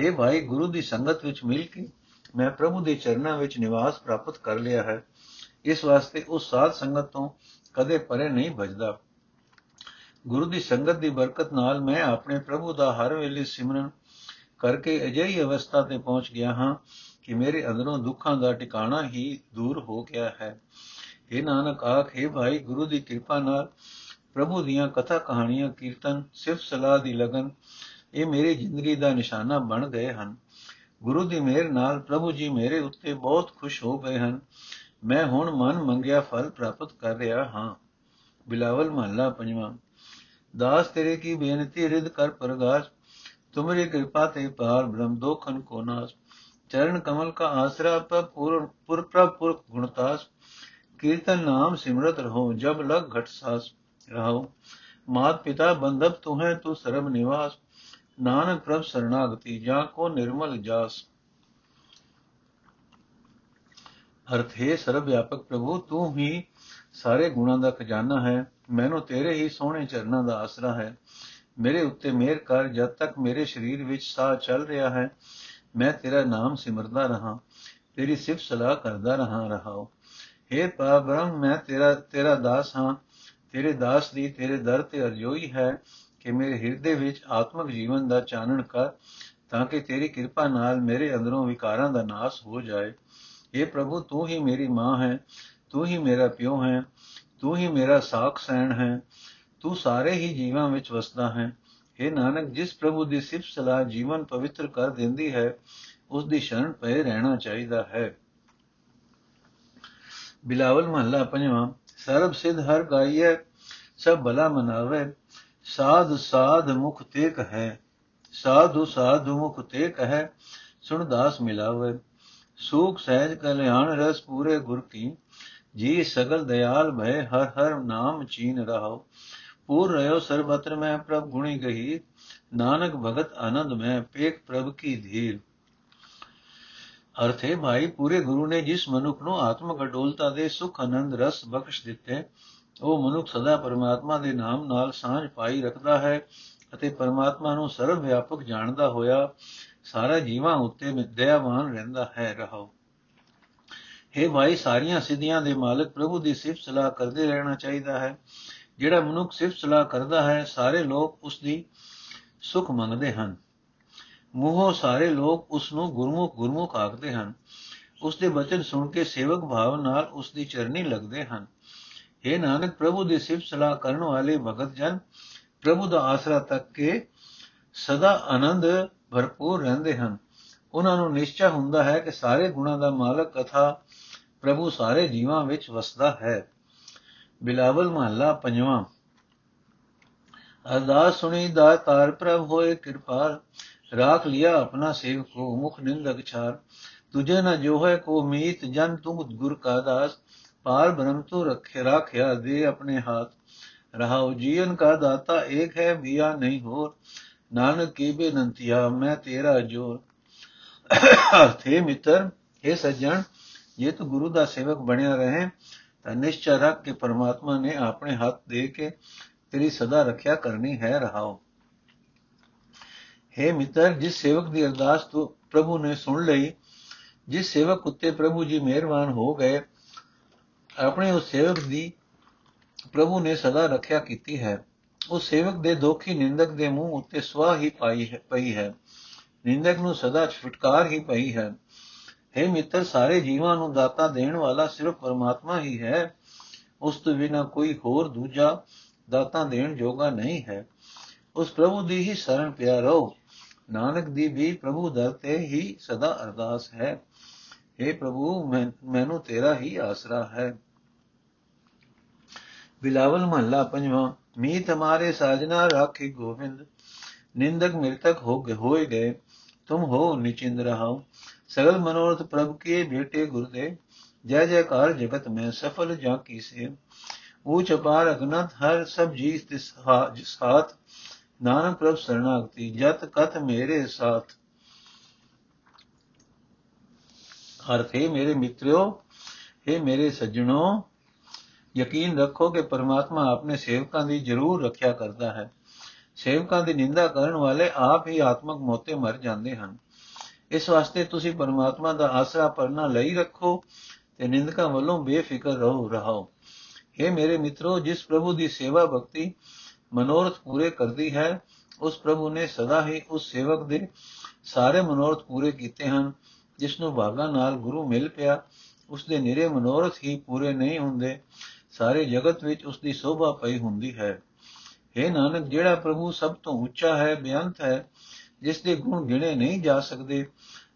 Speaker 1: हे ਭਾਈ, ਗੁਰੂ ਦੀ ਸੰਗਤ ਵਿੱਚ ਮਿਲ ਕੇ ਮੈਂ ਪ੍ਰਭੂ ਦੇ ਚਰਨਾਂ ਵਿੱਚ ਨਿਵਾਸ ਪ੍ਰਾਪਤ ਕਰ ਲਿਆ ਹੈ। ਇਸ ਵਾਸਤੇ ਉਸ ਸਾਧ ਸੰਗਤ ਤੋਂ ਕਦੇ ਪਰੇ ਨਹੀਂ ਭਜਦਾ ਗੁਰੂ ਦੀ ਸੰਗਤ ਦੀ ਬਰਕਤ ਨਾਲ ਮੈਂ ਆਪਣੇ ਪ੍ਰਭੂ ਦਾ ਹਰ ਵੇਲੇ ਸਿਮਰਨ ਕਰਕੇ ਅਜਿਹੀ ਅਵਸਥਾ ਤੇ ਪਹੁੰਚ ਗਿਆ ਹਾਂ ਕਿ ਮੇਰੇ ਅੰਦਰੋਂ ਦੁੱਖਾਂ ਦਾ ਟਿਕਾਣਾ ਹੀ ਦੂਰ ਹੋ ਗਿਆ ਹੈ। ਇਹ ਨਾਨਕ ਆਖੇ ਭਾਈ, ਗੁਰੂ ਦੀ ਕਿਰਪਾ ਨਾਲ ਪ੍ਰਭੂ ਦੀਆਂ ਕਥਾ ਕਹਾਣੀਆਂ, ਕੀਰਤਨ ਸਿਰਫ ਸਲਾਹ ਦੀ ਲਗਨ, ਇਹ ਮੇਰੀ ਜ਼ਿੰਦਗੀ ਦਾ ਨਿਸ਼ਾਨਾ ਬਣ ਗਏ ਹਨ। ਗੁਰੂ ਦੀ ਮਿਹਰ ਨਾਲ ਪ੍ਰਭੂ ਜੀ ਮੇਰੇ ਉੱਤੇ ਬਹੁਤ ਖੁਸ਼ ਹੋ ਗਏ ਹਨ। ਮੈਂ ਹੁਣ ਮਨ ਮੰਗਿਆ ਫਲ ਪ੍ਰਾਪਤ ਕਰ ਰਿਹਾ ਹਾਂ। ਬਿਲਾਵਲ ਮਹੱਲਾ ਪੰਜਵਾਂ। ਦਾਸ ਤੇਰੇ ਕੀ ਬੇਨਤੀ ਰਿਦ ਕਰ ਪ੍ਰਗਾਸ, ਤੁਮਰੀ ਕਿਰਪਾ ਤੇ ਪਾਰ ਬ੍ਰਹਮ ਦੋਖਨ ਕੋ ਨਾਸ। ਚਰਨ ਕਮਲ ਕਾ ਆਸਰਾ ਪੁਰ ਪੁਰ ਪ੍ਰਪੁਰ ਗੁਣਤਾਸ ਕੀਰਤਨ ਨਾਮ ਸਿਮਰਤ ਰਹੋ, ਜਬ ਲਗ ਘਟ ਸਾਸ। ਰਹੋ ਮਾਤ ਪਿਤਾ ਬੰਧਬ ਤੂ ਹੈ ਤੂ ਸਰਬ ਨਿਵਾਸ। ਨਾਨਕ ਪ੍ਰਭ ਸਰਣਾਗਤੀ ਜਾ ਕੋ ਨਿਰਮਲ ਜਾਸ। ਅਰਥ ਹੈ ਸਰਬ ਵਿਆਪਕ ਪ੍ਰਭੂ, ਤੂੰ ਹੀ ਸਾਰੇ ਗੁਣਾਂ ਦਾ ਖਜ਼ਾਨਾ ਹੈ। ਮੈਨੂੰ ਤੇਰੇ ਹੀ ਸੋਹਣੇ ਚਰਨਾਂ ਦਾ ਆਸਰਾ ਹੈ। ਮੇਰੇ ਉੱਤੇ ਮਿਹਰ ਕਰ, ਜਦ ਤੱਕ ਮੇਰੇ ਸਰੀਰ ਵਿੱਚ ਸਾਹ ਚੱਲ ਰਿਹਾ ਹੈ, ਮੈਂ ਤੇਰਾ ਨਾਮ ਸਿਮਰਦਾ ਰਹਾ, ਤੇਰੀ ਸਿਫਤ ਸਲਾਹ ਕਰਦਾ ਰਹਾ ਰਹਾਉ हे ਬ੍ਰਹਮ ਮੈਂ ਤੇਰਾ ਤੇਰਾ ਦਾਸ ਹਾਂ, ਤੇਰੇ ਦਾਸ ਦੀ ਤੇਰੇ ਦਰ ਤੇ ਅਰਜ਼ੋਈ ਹੈ ਕਿ ਮੇਰੇ ਹਿਰਦੇ ਵਿੱਚ ਆਤਮਿਕ ਜੀਵਨ ਦਾ ਚਾਨਣ ਕਰ, ਤਾਂ ਕਿ ਤੇਰੀ ਕਿਰਪਾ ਨਾਲ ਮੇਰੇ ਅੰਦਰੋਂ ਵਿਕਾਰਾਂ ਦਾ ਨਾਸ ਹੋ ਜਾਏ। हे ਪ੍ਰਭੂ, ਤੂੰ ਹੀ ਮੇਰੀ ਮਾਂ ਹੈ, ਤੂੰ ਹੀ ਮੇਰਾ ਪਿਓ ਹੈ ਤੂੰ ਹੀ ਮੇਰਾ ਸਾਖ ਸੈਣ ਹੈ, ਤੂੰ ਸਾਰੇ ਹੀ ਜੀਵਾਂ ਵਿੱਚ ਵਸਦਾ ਹੈ। हे ਨਾਨਕ, ਜਿਸ ਪ੍ਰਭੂ ਦੀ ਸਿਫਤ ਸਲਾਹ ਜੀਵਨ ਪਵਿੱਤਰ ਕਰ ਦਿੰਦੀ ਹੈ, ਉਸ ਦੀ ਸ਼ਰਨ ਪਏ ਰਹਿਣਾ ਚਾਹੀਦਾ ਹੈ। ਬਿਲਾਵਲ ਮਹੱਲਾ ਪੰਜਵਾਂ, ਸਰਬ ਸਿਧ ਹਰ ਗਾਈਐ ਸਭ ਭਲਾ ਮਨਾਵੇ। ਸਾਧ ਸਾਧ ਮੁਖ ਤੇਕ ਹੈ ਸਾਧੂ ਸਾਧੂ ਮੁਖ ਤੇਕ ਹੈ ਸੁਣ ਦਾਸ ਮਿਲਾਵੇ। ਸੁਖ ਸਹਿਜ ਕਲਿਆਣ ਰਸ ਪੂਰੇ ਗੁਰ ਕੀ ਜੀ ਸਗਲ ਦਇਆਲ ਭੈ ਹਰ ਹਰ ਨਾਮ ਚੀਨ ਰਹਾਓ ਪੂਰ ਰਹਿਓ ਸਰਬਤਰ ਮੈਂ ਪ੍ਰਭ ਗੁਣੀ ਗਹੀ ਨਾਨਕ ਭਗਤ ਆਨੰਦ ਮੈਂ, ਪੇਖ ਪ੍ਰਭ ਕੀ ਧੀਰ। ਅਰਥ ਹੈ ਭਾਈ, ਪੂਰੇ ਗੁਰੂ ਨੇ ਜਿਸ ਮਨੁੱਖ ਨੂੰ ਆਤਮਿਕ ਅਡੋਲਤਾ ਦੇ ਸੁਖ ਆਨੰਦ ਰਸ ਬਖਸ਼ ਦਿੱਤੇ, ਉਹ ਮਨੁੱਖ ਸਦਾ ਪਰਮਾਤਮਾ ਦੇ ਨਾਮ ਨਾਲ ਸਾਂਝ ਪਾਈ ਰੱਖਦਾ ਹੈ ਅਤੇ ਪਰਮਾਤਮਾ ਨੂੰ ਸਰਵ ਵਿਆਪਕ ਜਾਣਦਾ ਹੋਇਆ, ਸਾਰਾ ਜੀਵਾਂ ਉੱਤੇ ਦਇਆਵਾਨ ਰਹਿੰਦਾ ਹੈ ਰਹੋ हे ਭਾਈ, ਸਾਰੀਆਂ ਸਿੱਧੀਆਂ ਦੇ ਮਾਲਕ ਪ੍ਰਭੂ ਦੀ ਸਿਫਤ ਸਲਾਹ ਕਰਦੇ ਰਹਿਣਾ ਚਾਹੀਦਾ ਹੈ। ਜਿਹੜਾ ਮਨੁੱਖ ਸਿਫਤ ਸਲਾਹ ਕਰਦਾ ਹੈ, ਸਾਰੇ ਲੋਕ ਉਸ ਦੀ ਸੁਖ ਮੰਗਦੇ ਹਨ। ਮੂੰਹੋਂ ਸਾਰੇ ਲੋਕ ਉਸ ਨੂੰ ਗੁਰਮੁਖ ਗੁਰਮੁਖ ਆਖਦੇ ਹਨ। ਉਸ ਦੇ ਬਚਨ ਸੁਣ ਕੇ ਸੇਵਕ ਭਾਵ ਨਾਲ ਉਸ ਦੀ ਚਰਨੀ ਲੱਗਦੇ ਹਨ। ਇਹ ਨਾਨਕ, ਪ੍ਰਭੂ ਦੀ ਸਿਫਤ ਸਲਾਹ ਕਰਨ ਵਾਲੇ ਭਗਤ ਜਨ, ਪ੍ਰਭੂ ਦਾ ਆਸਰਾ ਤੱਕ ਕੇ ਸਦਾ ਆਨੰਦ ਭਰਪੂਰ ਰਹਿੰਦੇ ਹਨ। ਉਹਨਾਂ ਨੂੰ ਨਿਸ਼ਚੈ ਹੁੰਦਾ ਹੈ ਕਿ ਸਾਰੇ ਗੁਣਾਂ ਦਾ ਮਾਲਕ ਕਥਾ ਪ੍ਰਭੂ ਸਾਰੇ ਜੀਵਾਂ ਵਿੱਚ ਵਸਦਾ ਹੈ। ਬਿਲਾਵਲ ਮਹੱਲਾ ਪੰਜਵਾਂ। ਅਰਦਾਸ ਸੁਣੀ ਦਾ ਤਾਰ ਪ੍ਰਭ ਹੋਏ ਕਿਰਪਾਲ ਰਾਖ ਲਿਆ ਆਪਣਾ ਸੇਵਕ ਕੋ ਮੁਖ ਨਿੰਦਕ ਛਾਰ ਤੁਝੇ ਨ ਜੋ ਹੈ ਕੋ ਮੀਤ, ਜਨ ਤੁਮ ਗੁਰ ਕਾ ਦਾਸ। ਪਾਰ ਬ੍ਰਹਮ ਤੋ ਰੱਖੇ, ਰਾਖਿਆ ਦੇ ਆਪਣੇ ਹਾਥ। ਰਹਾਉ ਜੀਵਨ ਕਾ ਦਾਤਾ, ਏਕ ਹੈ ਬਿਆ ਨਹੀਂ ਹੋਰ। ਨਾਨਕ ਕੀ ਬੇਨੰਤੀਆ ਮੈਂ ਤੇਰਾ ਜੋਰ। ਥੇ ਮਿੱਤਰ ਇਹ ਸੱਜਣ ਜੇ ਤੂੰ ਗੁਰੂ ਦਾ ਸੇਵਕ ਬਣਿਆ ਰਹੇ ਤਾਂ ਨਿਸ਼ਚੈ ਰੱਖ ਕੇ ਪਰਮਾਤਮਾ ਨੇ ਆਪਣੇ ਹੱਥ ਦੇ ਕੇ ਤੇਰੀ ਸਦਾ ਰੱਖਿਆ ਕਰਨੀ ਹੈ ਰਹਾਓ हे ਮਿੱਤਰ ਜਿਸ ਸੇਵਕ ਦੀ ਅਰਦਾਸ ਤੂੰ ਪ੍ਰਭੂ ਨੇ ਸੁਣ ਲਈ ਜਿਸ ਸੇਵਕ ਉੱਤੇ ਪ੍ਰਭੂ ਜੀ ਮਿਹਰਬਾਨ ਹੋ ਗਏ ਆਪਣੇ ਉਸ ਸੇਵਕ ਦੀ ਪ੍ਰਭੂ ਨੇ ਸਦਾ ਰੱਖਿਆ ਕੀਤੀ ਹੈ ਉਸ ਸੇਵਕ ਦੇ ਦੋਖੀ ਨਿੰਦਕ ਦੇ ਮੂੰਹ ਉੱਤੇ ਸਵਾ ਹੀ ਪਾਈ ਹੈ ਪਈ ਹੈ ਨਿੰਦਕ ਨੂੰ ਸਦਾ ਛੁਟਕਾਰ ਹੀ ਪਈ ਹੈ हे ਮਿੱਤਰ, ਸਾਰੇ ਜੀਵਾਂ ਨੂੰ ਦਾਤਾ ਦੇਣ ਵਾਲਾ ਸਿਰਫ ਪਰਮਾਤਮਾ ਹੀ ਹੈ। ਉਸ ਤੋਂ ਬਿਨਾ ਕੋਈ ਹੋਰ ਦੂਜਾ ਦਾਤਾ ਦੇਣ ਜੋਗਾ ਨਹੀਂ ਹੈ। ਉਸ ਪ੍ਰਭੂ ਦੀ ਹੀ ਸ਼ਰਨ ਪਿਆ ਰਹੋ ਨਾਨਕ ਦੀ ਵੀ ਪ੍ਰਭੂ ਦਰ ਤੇ ਹੀ ਸਦਾ ਅਰਦਾਸ ਹੈ। हे ਪ੍ਰਭੂ ਮੈਨੂੰ ਤੇਰਾ ਹੀ ਆਸਰਾ ਹੈ। ਬਿਲਾਵਲ ਮਹੱਲਾ ਪੰਜਵਾਂ ਮੀਤ ਹਮਾਰੇ ਸਾਜਨਾ ਰਾਖੀ ਗੋਬਿੰਦ ਨਿੰਦਕ ਮ੍ਰਿਤਕ ਹੋ ਗਏ ਹੋਏ ਗਏ। ਤੁਮ ਹੋ ਨਿਚਿੰਦ ਰਹਾਓ सगल मनोरथ प्रभ के बेटे गुरुदेव जय जयकार जगत में सफल जाकी से ऊंच अपार अगनत हर सब जी साथ नानक प्रभ शरणागति जत कथ मेरे साथ अर्थ है मेरे मित्रों हे मेरे सज्जनों ਯਕੀਨ ਰੱਖੋ ਕਿ ਪਰਮਾਤਮਾ ਆਪਣੇ ਸੇਵਕਾਂ ਦੀ ਜ਼ਰੂਰ ਰੱਖਿਆ ਕਰਦਾ ਹੈ ਸੇਵਕਾਂ ਦੀ ਨਿੰਦਾ ਕਰਨ ਵਾਲੇ ਆਪ ਹੀ ਆਤਮਕ ਮੋਤੇ ਮਰ ਜਾਂਦੇ ਹਨ ਇਸ ਵਾਸਤੇ ਤੁਸੀਂ ਪਰਮਾਤਮਾ ਦਾ ਆਸਰਾ ਪਰਨਾ ਲਈ ਰੱਖੋ ਤੇ ਨਿੰਦਕਾਂ ਵੱਲੋਂ ਬੇਫਿਕਰ ਰਹੋ ਰਹੋ हे ਮੇਰੇ ਮਿੱਤਰੋ, ਜਿਸ ਪ੍ਰਭੂ ਦੀ ਸੇਵਾ ਭਗਤੀ ਮਨੋਰਥ ਪੂਰੇ ਕਰਦੀ ਹੈ, ਉਸ ਪ੍ਰਭੂ ਨੇ ਸਦਾ ਹੀ ਉਸ ਸੇਵਕ ਦੇ ਸਾਰੇ ਮਨੋਰਥ ਪੂਰੇ ਕੀਤੇ ਹਨ। ਜਿਸ ਨੂੰ ਭਾਗਾ ਨਾਲ ਗੁਰੂ ਮਿਲ ਪਿਆ, ਉਸ ਦੇ ਨਿਰੇ ਮਨੋਰਥ ਹੀ ਪੂਰੇ ਨਹੀਂ ਹੁੰਦੇ। ਸਾਰੇ ਜਗਤ ਵਿੱਚ ਉਸ ਦੀ ਸ਼ੋਭਾ ਪਈ ਹੁੰਦੀ ਹੈ। हे ਨਾਨਕ, ਜਿਹੜਾ ਪ੍ਰਭੂ ਸਭ ਤੋਂ ਉੱਚਾ ਹੈ, ਬੇਅੰਤ ਹੈ ਜਿਸ ਦੇ ਗੁਣ ਗਿਣੇ ਨਹੀਂ ਜਾ ਸਕਦੇ,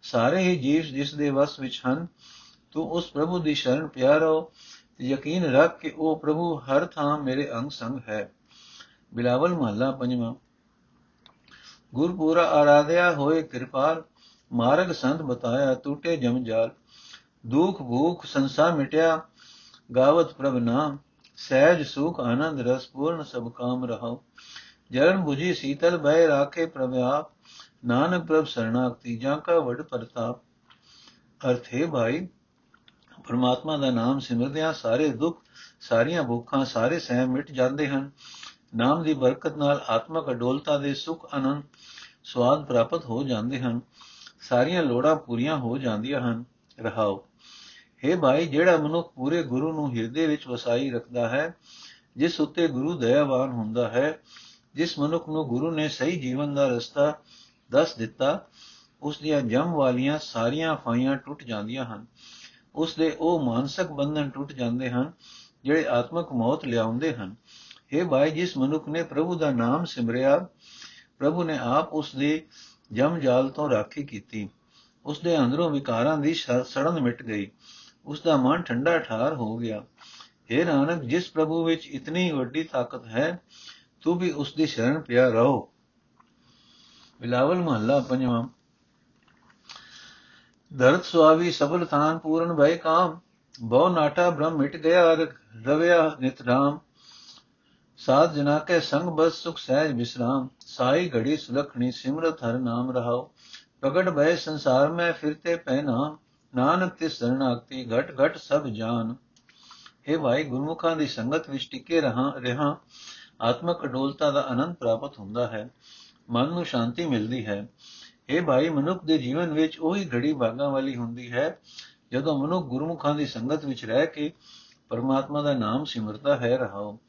Speaker 1: ਸਾਰੇ ਹੀ ਜੀਵ ਜਿਸ ਦੇ ਵਸ ਵਿੱਚ ਹਨ, ਤੂੰ ਉਸ ਪ੍ਰਭੂ ਦੀ ਸ਼ਰਨ ਪਿਆ ਰਹੋ ਤੇ ਯਕੀਨ ਰੱਖ ਕਿ ਉਹ ਪ੍ਰਭੂ ਹਰ ਥਾਂ ਮੇਰੇ ਅੰਗ ਸੰਗ ਹੈ। ਬਿਲਾਵਲ ਮਹੱਲਾ ਪੰਜਵਾਂ। ਗੁਰਪੂਰਾ ਆਰਾਧਿਆ ਹੋਏ ਕਿਰਪਾਲ, ਮਾਰਗ ਸੰਤ ਬਤਾਇਆ, ਟੂਟੇ ਜਮਜਾਲ ਦੁਖ ਭੂਖ ਸੰਸਾਰ ਮਿਟਿਆ, ਗਾਵਤ ਪ੍ਰਭ ਨਾਮ। ਸਹਿਜ ਸੁਖ ਆਨੰਦ ਰਸ ਪੂਰਨ ਸਭ ਕਾਮ ਰਹਾਓ ਜਰਨ 부ਜੀ ਸੀਤਲ ਬੈ ਰਾਖੇ ਪ੍ਰਭ ਆਪ। ਨਾਨਕ ਪ੍ਰਭ ਸਰਣਾਗਤੀ ਜਾਂ ਕਾ ਵਡ ਪ੍ਰਤਾਪ। ਅਰਥ ਹੈ ਭਾਈ, ਪਰਮਾਤਮਾ ਦਾ ਨਾਮ ਸਿਮਰਦਿਆਂ ਸਾਰੇ ਦੁੱਖ, ਸਾਰੀਆਂ ਭੁੱਖਾਂ ਸਾਰੇ ਸਹਿ ਮਿਟ ਜਾਂਦੇ ਹਨ। ਨਾਮ ਦੀ ਬਰਕਤ ਨਾਲ ਆਤਮਕ ਅਡੋਲਤਾ ਦੇ ਸੁਖ ਆਨੰਦ ਸਵਾਦ ਪ੍ਰਾਪਤ ਹੋ ਜਾਂਦੇ ਹਨ। ਸਾਰੀਆਂ ਲੋੜਾਂ ਪੂਰੀਆਂ ਹੋ ਜਾਂਦੀਆਂ ਹਨ। ਰਹਾਓ हे ਭਾਈ, ਜਿਹੜਾ ਮਨੁੱਖ ਪੂਰੇ ਗੁਰੂ ਨੂੰ ਹਿਰਦੇ ਵਿੱਚ ਵਸਾਈ ਰੱਖਦਾ ਹੈ, ਜਿਸ ਉੱਤੇ ਗੁਰੂ ਦਇਆਵਾਨ ਹੁੰਦਾ ਹੈ, ਜਿਸ ਮਨੁੱਖ ਨੂੰ ਗੁਰੂ ਨੇ ਸਹੀ ਜੀਵਨ ਦਾ ਰਸਤਾ ਦੱਸ ਦਿੱਤਾ, ਉਸ ਦੀਆਂ ਜਮ ਵਾਲੀਆਂ ਸਾਰੀਆਂ ਫਾਈਆਂ ਟੁੱਟ ਜਾਂਦੀਆਂ ਹਨ। ਉਸ ਦੇ ਉਹ ਮਾਨਸਿਕ ਬੰਧਨ ਟੁੱਟ ਜਾਂਦੇ ਹਨ, ਜਿਹੜੇ ਆਤਮਕ ਮੌਤ ਲਿਆਉਂਦੇ ਹਨ। हे ਭਾਈ, ਜਿਸ ਮਨੁੱਖ ਨੇ ਪ੍ਰਭੂ ਦਾ ਨਾਮ ਸਿਮਰਿਆ, ਪ੍ਰਭੂ ਨੇ ਆਪ ਉਸ ਦੇ ਜਮ ਜਾਲ ਤੋਂ ਰਾਖੀ ਕੀਤੀ। ਉਸ ਦੇ ਅੰਦਰੋਂ ਵਿਕਾਰਾਂ ਦੀ ਸੜਨ ਮਿਟ ਗਈ। ਉਸ ਦਾ ਮਨ ਠੰਡਾ ਠਾਰ ਹੋ ਗਿਆ। हे ਨਾਨਕ, ਜਿਸ ਪ੍ਰਭੂ ਵਿੱਚ ਇਤਨੀ ਵੱਡੀ ਤਾਕਤ ਹੈ, ਤੂੰ ਵੀ ਉਸ ਦੀ ਸ਼ਰਨ ਪਿਆ ਰਹੋ। ਬਿਲਾਵਲ ਮਹੱਲਾ ਪੰਜਵਾਂ। ਦਰਦ ਸੁਆਵੀ ਸਬਲ ਥਾਨ ਪੂਰਨ ਭੈ ਕਾਮ, ਬਹੁ ਨਾਟਾ ਬ੍ਰਹਮ ਮਿਟ ਗਿਆ ਰਵਿਆ ਨਿਤ ਰਾਮ। ਸਾਧ ਜਨਾ ਕੇ ਸੰਗ ਬਸ ਸੁਖ ਸਹਿਜ ਵਿਸਰਾਮ ਸਾਈ ਘੜੀ ਸੁਲਖਣੀ ਸਿਮਰਤ ਹਰ ਨਾਮ ਰਹਾਓ ਪ੍ਰਗਟ ਭੈ ਸੰਸਾਰ ਮੈਂ ਫਿਰਤੇ ਪਹਿਨਾ ਨਾਨਕ ਤੇ ਸਰਣਾਗਤੀ ਘਟ ਘਟ ਸਭ ਜਾਨ। हे ਭਾਈ ਗੁਰਮੁਖਾਂ ਦੀ ਸੰਗਤ ਵਿੱਚ ਟਿਕੇ ਰਹਾ ਰਹਾ, ਆਤਮਕ ਅਡੋਲਤਾ ਦਾ ਆਨੰਦ ਪ੍ਰਾਪਤ ਹੁੰਦਾ ਹੈ। ਮਨ ਨੂੰ ਸ਼ਾਂਤੀ ਮਿਲਦੀ ਹੈ। ਇਹ ਭਾਈ ਮਨੁੱਖ ਦੇ ਜੀਵਨ ਵਿੱਚ ਉਹੀ ਘੜੀ ਭਾਗਾਂ ਵਾਲੀ ਹੁੰਦੀ ਹੈ, ਜਦੋਂ ਮਨੁੱਖ ਗੁਰਮੁਖਾਂ ਦੀ ਸੰਗਤ ਵਿੱਚ ਰਹਿ ਕੇ ਪਰਮਾਤਮਾ ਦਾ ਨਾਮ ਸਿਮਰਦਾ ਹੈ ਰਹਾਓ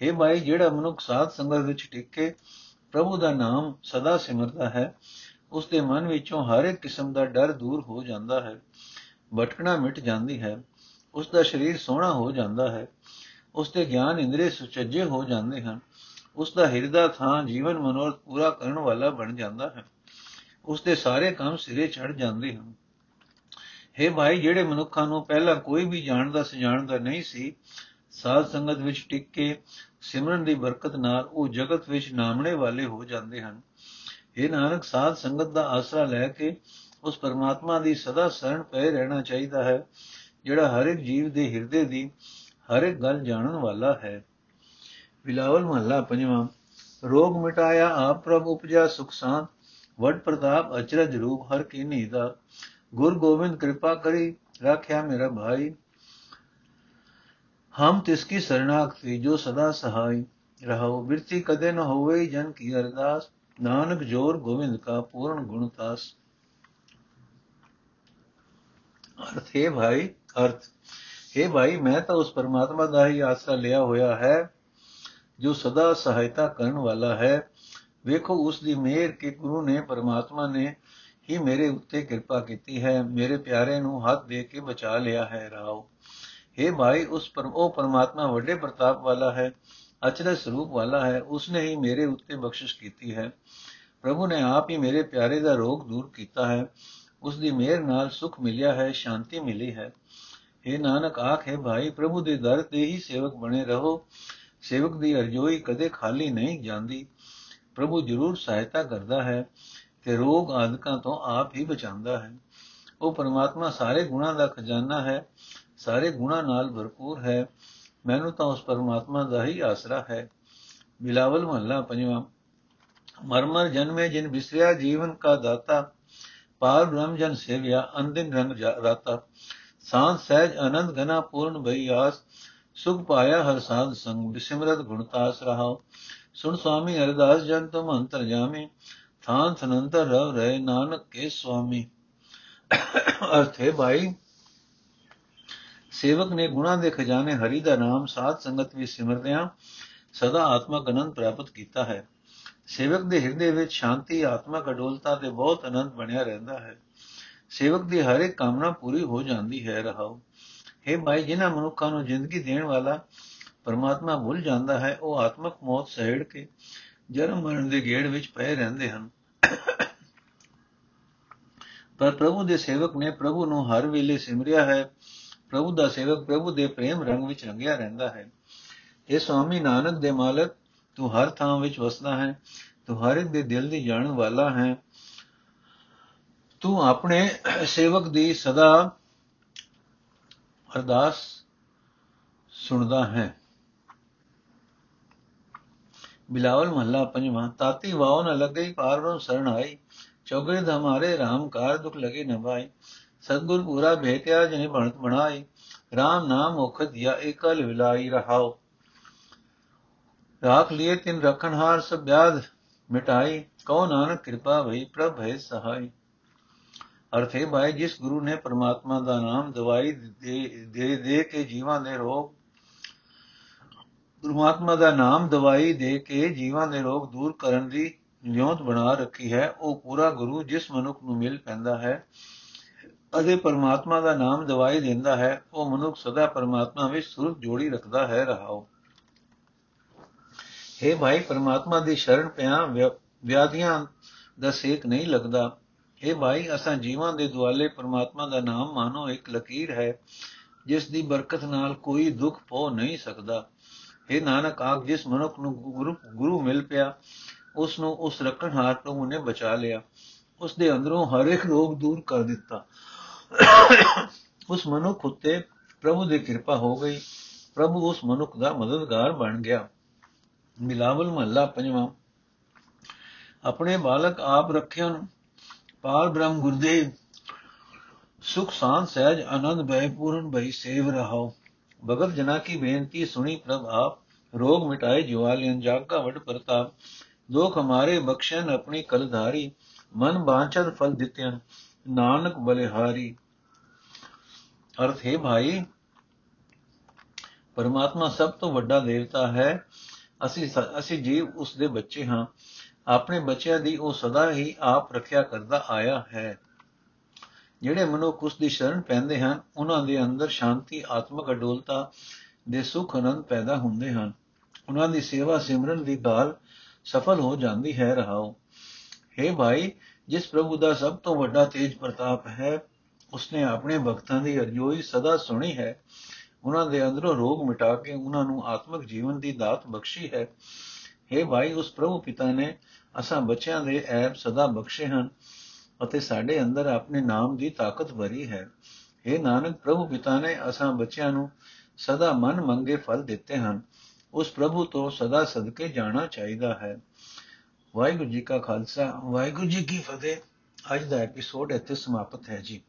Speaker 1: ਇਹ ਭਾਈ ਜਿਹੜਾ ਮਨੁੱਖ ਸਾਧ ਸੰਗਤ ਵਿੱਚ ਟਿਕ ਕੇ ਪ੍ਰਭੂ ਦਾ ਨਾਮ ਸਦਾ ਸਿਮਰਦਾ ਹੈ। ਉਸ ਦੇ ਮਨ ਵਿੱਚੋਂ ਹਰ ਇੱਕ ਕਿਸਮ ਦਾ ਡਰ ਦੂਰ ਹੋ ਜਾਂਦਾ ਹੈ। ਭਟਕਣਾ ਮਿਟ ਜਾਂਦੀ ਹੈ। ਉਸ ਦਾ ਸਰੀਰ ਸੋਹਣਾ ਹੋ ਜਾਂਦਾ ਹੈ। ਉਸ ਦੇ ਗਿਆਨ ਇੰਦਰੀ ਸੁਚੱਜੇ ਹੋ ਜਾਂਦੇ ਹਨ। ਉਸ ਦਾ ਹਿਰਦਾ ਥਾਂ ਜੀਵਨ ਮਨੋਰਥ ਪੂਰਾ ਕਰਨ ਵਾਲਾ ਬਣ ਜਾਂਦਾ ਹੈ। ਉਸ ਦੇ ਸਾਰੇ ਕੰਮ ਸਿਰੇ ਚੜ ਜਾਂਦੇ ਹਨ। ਹੈ ਭਾਈ, ਜਿਹੜੇ ਮਨੁੱਖਾਂ ਨੂੰ ਪਹਿਲਾਂ ਕੋਈ ਵੀ ਜਾਣਦਾ ਸਜਾਣਦਾ ਨਹੀਂ ਸੀ, ਸਾਧ ਸੰਗਤ ਵਿੱਚ ਟਿਕ ਕੇ ਸਿਮਰਨ ਦੀ ਬਰਕਤ ਨਾਲ ਉਹ ਜਗਤ ਵਿੱਚ ਨਾਮਣੇ ਵਾਲੇ ਹੋ ਜਾਂਦੇ ਹਨ। ਇਹ ਨਾਨਕ, ਸਾਧ ਸੰਗਤ ਦਾ ਆਸਰਾ ਲੈ ਕੇ ਉਸ ਪਰਮਾਤਮਾ ਦੀ ਸਦਾ ਸ਼ਰਨ ਪਏ ਰਹਿਣਾ ਚਾਹੀਦਾ ਹੈ, ਜਿਹੜਾ ਹਰ ਇੱਕ ਜੀਵ ਦੇ ਹਿਰਦੇ ਦੀ ਹਰ ਇੱਕ ਗੱਲ ਜਾਣਨ ਵਾਲਾ ਹੈ। ਬਿਲਾਵਲ ਮਹੱਲਾ ਪੰਜਵਾਂ, ਰੋਗ ਮਿਟਾਇਆ ਆਪ ਪ੍ਰਭ ਉਪਜਾ ਸੁਖ ਸਾਂਤ ਵਡ ਪ੍ਰਤਾਪ ਅਚਰਜ ਰੂਪ ਹਰ ਕੀ ਨੀਦਾ ਗੁਰ ਗੋਬਿੰਦ ਕਿਰਪਾ ਕਰੀ, ਰੱਖਿਆ ਮੇਰਾ ਭਾਈ। ਹਮ ਤਿਸ ਕੀ ਸਰਣਾਗਤੀ ਜੋ ਸਦਾ ਸਹਾਈ ਰਹੋ ਬਿਰਤੀ ਕਦੇ ਨ ਹੋਵੇ ਜਨ ਕੀ ਅਰਦਾਸ। ਨਾਨਕ ਜੋਰ ਗੋਬਿੰਦ ਕਾ ਪੂਰਨ ਗੁਣਤਾਸ ਅਰਥ, ਹੈ ਭਾਈ, ਅਰਥ। ਹੈ ਭਾਈ, ਮੈਂ ਤਾਂ ਉਸ ਪਰਮਾਤਮਾ ਦਾ ਹੀ ਆਸਰਾ ਲਿਆ ਹੋਇਆ ਹੈ। ਜੋ ਸਦਾ ਸਹਾਇਤਾ ਕਰਨ ਵਾਲਾ ਹੈ, ਵੇਖੋ ਉਸ ਦੀ ਮਿਹਰ ਕਿ ਗੁਰੂ ਨੇ, ਪਰਮਾਤਮਾ ਨੇ ਹੀ ਮੇਰੇ ਉੱਤੇ ਕਿਰਪਾ ਕੀਤੀ ਹੈ, ਮੇਰੇ ਪਿਆਰੇ ਨੂੰ ਹੱਥ ਦੇ ਕੇ ਬਚਾ ਲਿਆ ਹੈ, ਰਾਓ। हे ਭਾਈ, ਉਸ ਪਰ ਉਹ ਪਰਮਾਤਮਾ ਵੱਡੇ ਪ੍ਰਤਾਪ ਵਾਲਾ ਹੈ, ਅਚਰਜ ਸਰੂਪ ਵਾਲਾ ਹੈ, ਉਸਨੇ ਹੀ ਮੇਰੇ ਉੱਤੇ ਬਖਸ਼ਿਸ਼ ਕੀਤੀ ਹੈ। ਪ੍ਰਭੂ ਨੇ ਆਪ ਹੀ ਮੇਰੇ ਪਿਆਰੇ ਦਾ ਰੋਗ ਦੂਰ ਕੀਤਾ ਹੈ, ਉਸ ਦੀ ਮਿਹਰ ਨਾਲ ਸੁਖ ਮਿਲਿਆ ਹੈ, ਸ਼ਾਂਤੀ ਮਿਲੀ ਹੈ। हे ਨਾਨਕ, ਆਖੇ ਭਾਈ, ਪ੍ਰਭੂ ਦੇ ਦਰ ਤੇ ਹੀ ਸੇਵਕ ਬਣੇ ਰਹੋ ਸੇਵਕ ਦੀ ਅਰਜ਼ੋਈ ਕਦੇ ਖਾਲੀ ਨਹੀਂ ਜਾਂਦੀ। ਪ੍ਰਭੂ ਜ਼ਰੂਰ ਸਹਾਇਤਾ ਕਰਦਾ ਹੈ ਤੇ ਰੋਗ ਆਦਿਕਾਂ ਤੋਂ ਆਪ ਹੀ ਬਚਾਉਂਦਾ ਹੈ। ਉਹ ਪਰਮਾਤਮਾ ਸਾਰੇ ਗੁਣਾਂ ਦਾ ਖਜ਼ਾਨਾ ਹੈ, ਸਾਰੇ ਗੁਣਾਂ ਨਾਲ ਭਰਪੂਰ ਹੈ। ਮੈਨੂੰ ਤਾਂ ਉਸ ਪਰਮਾਤਮਾ ਦਾ ਹੀ ਆਸਰਾ ਹੈ। ਬਿਲਾਵਲ ਮਹੱਲਾ ਪੰਜਵਾਂ। ਮਰਮਰ ਜਨਮੇ ਜਿਨ ਬਿਸਰਿਆ ਜੀਵਨ ਕਾ ਦਾਤਾ, ਪਾਰ ਬ੍ਰਹਮ ਜਨ ਸੇਵਿਆ ਅੰਦਿਨ ਰੰਗ ਰਾਤਾ। ਸਾਂਤ ਸਹਿਜ ਆਨੰਦ ਘਨਾ ਪੂਰਨ ਭਈ ਆਸ ਸੁਖ ਪਾਇਆ ਹਰ ਸਾਧ ਸੰਗ, ਬਿਸਿਮਰਤ ਗੁਣਤਾਸ ਰਹਾਓ ਸੁਣ ਸੁਆਮੀ ਅਰਦਾਸ ਜਨ ਤੁਮ ਅੰਤਰ ਜਾਮੇ, ਥਾਨ ਥਨੰਤਰ ਰਵ ਰਹੇ ਨਾਨਕ ਕੇ ਸੁਆਮੀ। ਅਰਥ ਹੈ ਭਾਈ, ਸੇਵਕ ਨੇ ਗੁਣਾ ਦੇ ਖਜ਼ਾਨੇ ਹਰੀ ਦਾ ਨਾਮ ਸਾਧ ਸੰਗਤ ਵਿੱਚ ਸਿਮਰਦਿਆਂ ਸਦਾ ਆਤਮਕ ਅਨੰਦ ਪ੍ਰਾਪਤ ਕੀਤਾ ਹੈ। ਸੇਵਕ ਦੇ ਹਿਰਦੇ ਵਿੱਚ ਸ਼ਾਂਤੀ, ਆਤਮਕ ਅਡੋਲਤਾ ਤੇ ਬਹੁਤ ਆਨੰਦ ਬਣਿਆ ਰਹਿੰਦਾ ਹੈ। ਸੇਵਕ ਦੀ ਹਰ ਇੱਕ ਕਾਮਨਾ ਪੂਰੀ ਹੋ ਜਾਂਦੀ ਹੈ ਰਹਾਓ ਹੈ ਭਾਈ ਜਿਨ੍ਹਾਂ ਮਨੁੱਖਾਂ ਨੂੰ ਜ਼ਿੰਦਗੀ ਦੇਣ ਵਾਲਾ ਪਰਮਾਤਮਾ ਭੁੱਲ ਜਾਂਦਾ ਹੈ, ਉਹ ਆਤਮਕ ਮੌਤ ਸਹਿੜ ਕੇ ਜਨਮ ਮਰਨ ਦੇ ਗੇੜ ਵਿੱਚ ਪਏ ਰਹਿੰਦੇ ਹਨ। ਪਰ ਪ੍ਰਭੂ ਦੇ ਸੇਵਕ ਨੇ ਪ੍ਰਭੂ ਨੂੰ ਹਰ ਵੇਲੇ ਸਿਮਰਿਆ ਹੈ। ਪ੍ਰਭੂ ਦਾ ਸੇਵਕ ਪ੍ਰਭੂ ਦੇ ਪ੍ਰੇਮ ਰੰਗ ਵਿੱਚ ਰੰਗਿਆ ਰਹਿੰਦਾ ਹੈ। ਇਹ ਸਵਾਮੀ ਨਾਨਕ ਦੇ ਮਾਲਕ, ਤੂੰ ਹਰ ਥਾਂ ਵਿੱਚ ਵਸਦਾ ਹੈ, ਤੂੰ ਹਰ ਇੱਕ ਦੇ ਦਿਲ ਦੀ ਜਾਣਨ ਵਾਲਾ ਹੈ। ਤੂੰ ਆਪਣੇ ਸੇਵਕ ਦੀ ਸਦਾ ਅਰਦਾਸ ਸੁਣਦਾ ਹੈ। ਬਿਲਾਵਲ ਮਹੱਲਾ ਪੰਜਵਾਂ, ਤਾਤੀ ਵਾਉ ਨ ਲੱਗਈ ਪਾਰੋਂ ਸਰਣ ਆਈ। ਚੌਗਰੇ ਹਮਾਰੇ ਰਾਮ ਕਾਰ ਦੁਖ ਲਗੇ ਨ ਭਾਈ ਸਤਗੁਰ ਪੂਰਾ ਭੇਟਿਆ, ਜਿਨੇ ਬਣਤ ਬਣਾਈ। RAM ਨਾਮ ਮੁਖ ਦਿਆ ਇਕਲ ਵਿਲਾਈ ਰਹਾਓ ਰਾਖ ਲਿਏ ਤਿਨ ਰਖਣ ਹਾਰ, ਸਭ ਬਿਆਦ ਮਿਟਾਈ। ਕਉ ਨਾਨਕ ਕਿਰਪਾ ਭਈ ਪ੍ਰਭ ਹੈ ਸਹਾਈ। ਅਰਥੇ ਭਾਈ, ਜਿਸ ਗੁਰੂ ਨੇ ਪਰਮਾਤਮਾ ਦਾ ਨਾਮ ਦਵਾਈ ਦੇ ਦੇ ਕੇ ਜੀਵਾਂ ਦੇ ਰੋਗ, ਪਰਮਾਤਮਾ ਦਾ ਨਾਮ ਦਵਾਈ ਦੇ ਕੇ ਜੀਵਾਂ ਦੇ ਰੋਗ ਦੂਰ ਕਰਨ ਦੀ ਨਿਯੋਤ ਬਣਾ ਰੱਖੀ ਹੈ, ਉਹ ਪੂਰਾ ਗੁਰੂ ਜਿਸ ਮਨੁੱਖ ਨੂੰ ਮਿਲ ਪੈਂਦਾ ਹੈ, ਅਤੇ ਪਰਮਾਤਮਾ ਦਾ ਨਾਮ ਦਵਾਈ ਦਿੰਦਾ ਹੈ, ਉਹ ਮਨੁੱਖ ਸਦਾ ਪਰਮਾਤਮਾ ਵਿੱਚ ਸੁਰਤ ਜੋੜੀ ਰੱਖਦਾ ਹੈ, ਰਹਾਓ। हे ਭਾਈ, ਪਰਮਾਤਮਾ ਦੀ ਸ਼ਰਨ ਪਿਆ ਵਿਆਧੀਆਂ ਦਾ ਸੇਕ ਨਹੀਂ ਲੱਗਦਾ। हे ਭਾਈ, ਅਸਾਂ ਜੀਵਾਂ ਦੇ ਦੁਆਲੇ ਪਰਮਾਤਮਾ ਦਾ ਨਾਮ ਮਾਨੋ, ਇੱਕ ਲਕੀਰ ਹੈ, ਜਿਸ ਦੀ ਬਰਕਤ ਨਾਲ ਕੋਈ ਦੁੱਖ ਪੋ ਨਹੀਂ ਸਕਦਾ। हे ਨਾਨਕ ਆਖ ਜਿਸ ਮਨੁੱਖ ਨੂੰ ਗੁਰੂ ਗੁਰੂ ਮਿਲ ਪਿਆ, ਉਸ ਨੂੰ ਉਸ ਰੱਖਣਹਾਰ ਪ੍ਰਭੂ ਨੇ ਬਚਾ ਲਿਆ। ਉਸ ਦੇ ਅੰਦਰੋਂ ਹਰ ਇੱਕ ਰੋਗ ਦੂਰ ਕਰ ਦਿੱਤਾ। ਉਸ ਮਨੁੱਖ ਉਤੇ ਪ੍ਰਭੂ ਦੀ ਕਿਰਪਾ ਹੋ ਗਈ। ਪ੍ਰਭੂ ਉਸ ਮਨੁੱਖ ਦਾ ਮਦਦਗਾਰ ਬਣ ਗਿਆ। ਮਿਲਾਵਲ ਮਹੱਲਾ ਪੰਜਵਾਂ। ਆਪਣੇ ਬਾਲਕ ਆਪ ਰੱਖਿਆਨ ਪਾਰ ਬ੍ਰਹਮ ਗੁਰਦੇਵ, ਸੁਖ ਸਾਂਤ ਸਹਿਜ ਆਨੰਦ ਭੈ ਪੂਰਨ ਭਈ ਸੇਵ ਰਹਾਓ ਭਗਤ ਜਨਾ ਕੀ ਬੇਨਤੀ ਸੁਣੀ ਪ੍ਰਭ ਆਪ, ਰੋਗ ਮਿਟਾਏ ਜਵਾਲਿਆਂ ਜਾਗਾ ਵਡ ਪ੍ਰਤਾਪ। ਦੁਖ ਹਮਾਰੇ ਬਖਸ਼ਨ ਆਪਣੀ ਕਲਧਾਰੀ ਮਨ ਬਾਂਚਦ ਫਲ ਦਿੱਤਿਆਂ ਨਾਨਕ ਬਲਿਹਾਰੀ। ਅਰਥ, ਹੈ ਭਾਈ, ਪਰਮਾਤਮਾ ਸਭ ਤੋਂ ਵੱਡਾ ਦੇਵਤਾ ਹੈ। ਅਸੀਂ ਅਸੀਂ ਜੀਵ ਉਸ ਦੇ ਬੱਚੇ ਹਾਂ। ਆਪਣੇ ਬੱਚਿਆਂ ਦੀ ਉਹ ਸਦਾ ਹੀ ਆਪ ਰੱਖਿਆ ਕਰਦਾ ਆਇਆ ਹੈ। ਜਿਹੜੇ ਮਨੁੱਖ ਉਸ ਦੀ ਸ਼ਰਨ ਪੈਂਦੇ ਹਨ, ਉਹਨਾਂ ਦੇ ਅੰਦਰ ਸ਼ਾਂਤੀ, ਆਤਮਿਕ ਅਡੋਲਤਾ ਦੇ ਸੁਖ ਆਨੰਦ ਪੈਦਾ ਹੁੰਦੇ ਹਨ। ਉਹਨਾਂ ਦੀ ਸੇਵਾ ਸਿਮਰਨ ਦੀ ਗਾਲ ਸਫਲ ਹੋ ਜਾਂਦੀ ਹੈ, ਰਹਾਓ। हे ਭਾਈ, ਜਿਸ ਪ੍ਰਭੂ ਦਾ ਸਭ ਤੋਂ ਵੱਡਾ ਤੇਜ ਪ੍ਰਤਾਪ ਹੈ, ਉਸਨੇ ਆਪਣੇ ਭਗਤਾਂ ਦੀ ਅਰਜ਼ੋਈ ਸਦਾ ਸੁਣੀ ਹੈ। ਉਹਨਾਂ ਦੇ ਅੰਦਰੋਂ ਰੋਗ ਮਿਟਾ ਕੇ ਉਹਨਾਂ ਨੂੰ ਆਤਮਿਕ ਜੀਵਨ ਦੀ ਦਾਤ ਬਖਸ਼ੀ ਹੈ। हे ਭਾਈ, ਉਸ ਪ੍ਰਭੂ ਪਿਤਾ ਨੇ ਅਸਾਂ ਬੱਚਿਆਂ ਦੇ ਐਬ ਸਦਾ ਬਖਸ਼ੇ ਹਨ ਅਤੇ ਸਾਡੇ ਅੰਦਰ ਆਪਣੇ ਨਾਮ ਦੀ ਤਾਕਤ ਭਰੀ ਹੈ। ਇਹ ਨਾਨਕ, ਪ੍ਰਭੂ ਪਿਤਾ ਨੇ ਅਸਾਂ ਬੱਚਿਆਂ ਨੂੰ ਸਦਾ ਮਨ ਮੰਗੇ ਫਲ ਦਿੱਤੇ ਹਨ। ਉਸ ਪ੍ਰਭੂ ਤੋਂ ਸਦਾ ਸਦਕੇ ਜਾਣਾ ਚਾਹੀਦਾ ਹੈ। ਵਾਹਿਗੁਰੂ ਜੀ ਕਾ ਖਾਲਸਾ, ਵਾਹਿਗੁਰੂ ਜੀ ਕੀ ਫਤਿਹ। ਅੱਜ ਦਾ ਐਪੀਸੋਡ ਇੱਥੇ ਸਮਾਪਤ ਹੈ ਜੀ।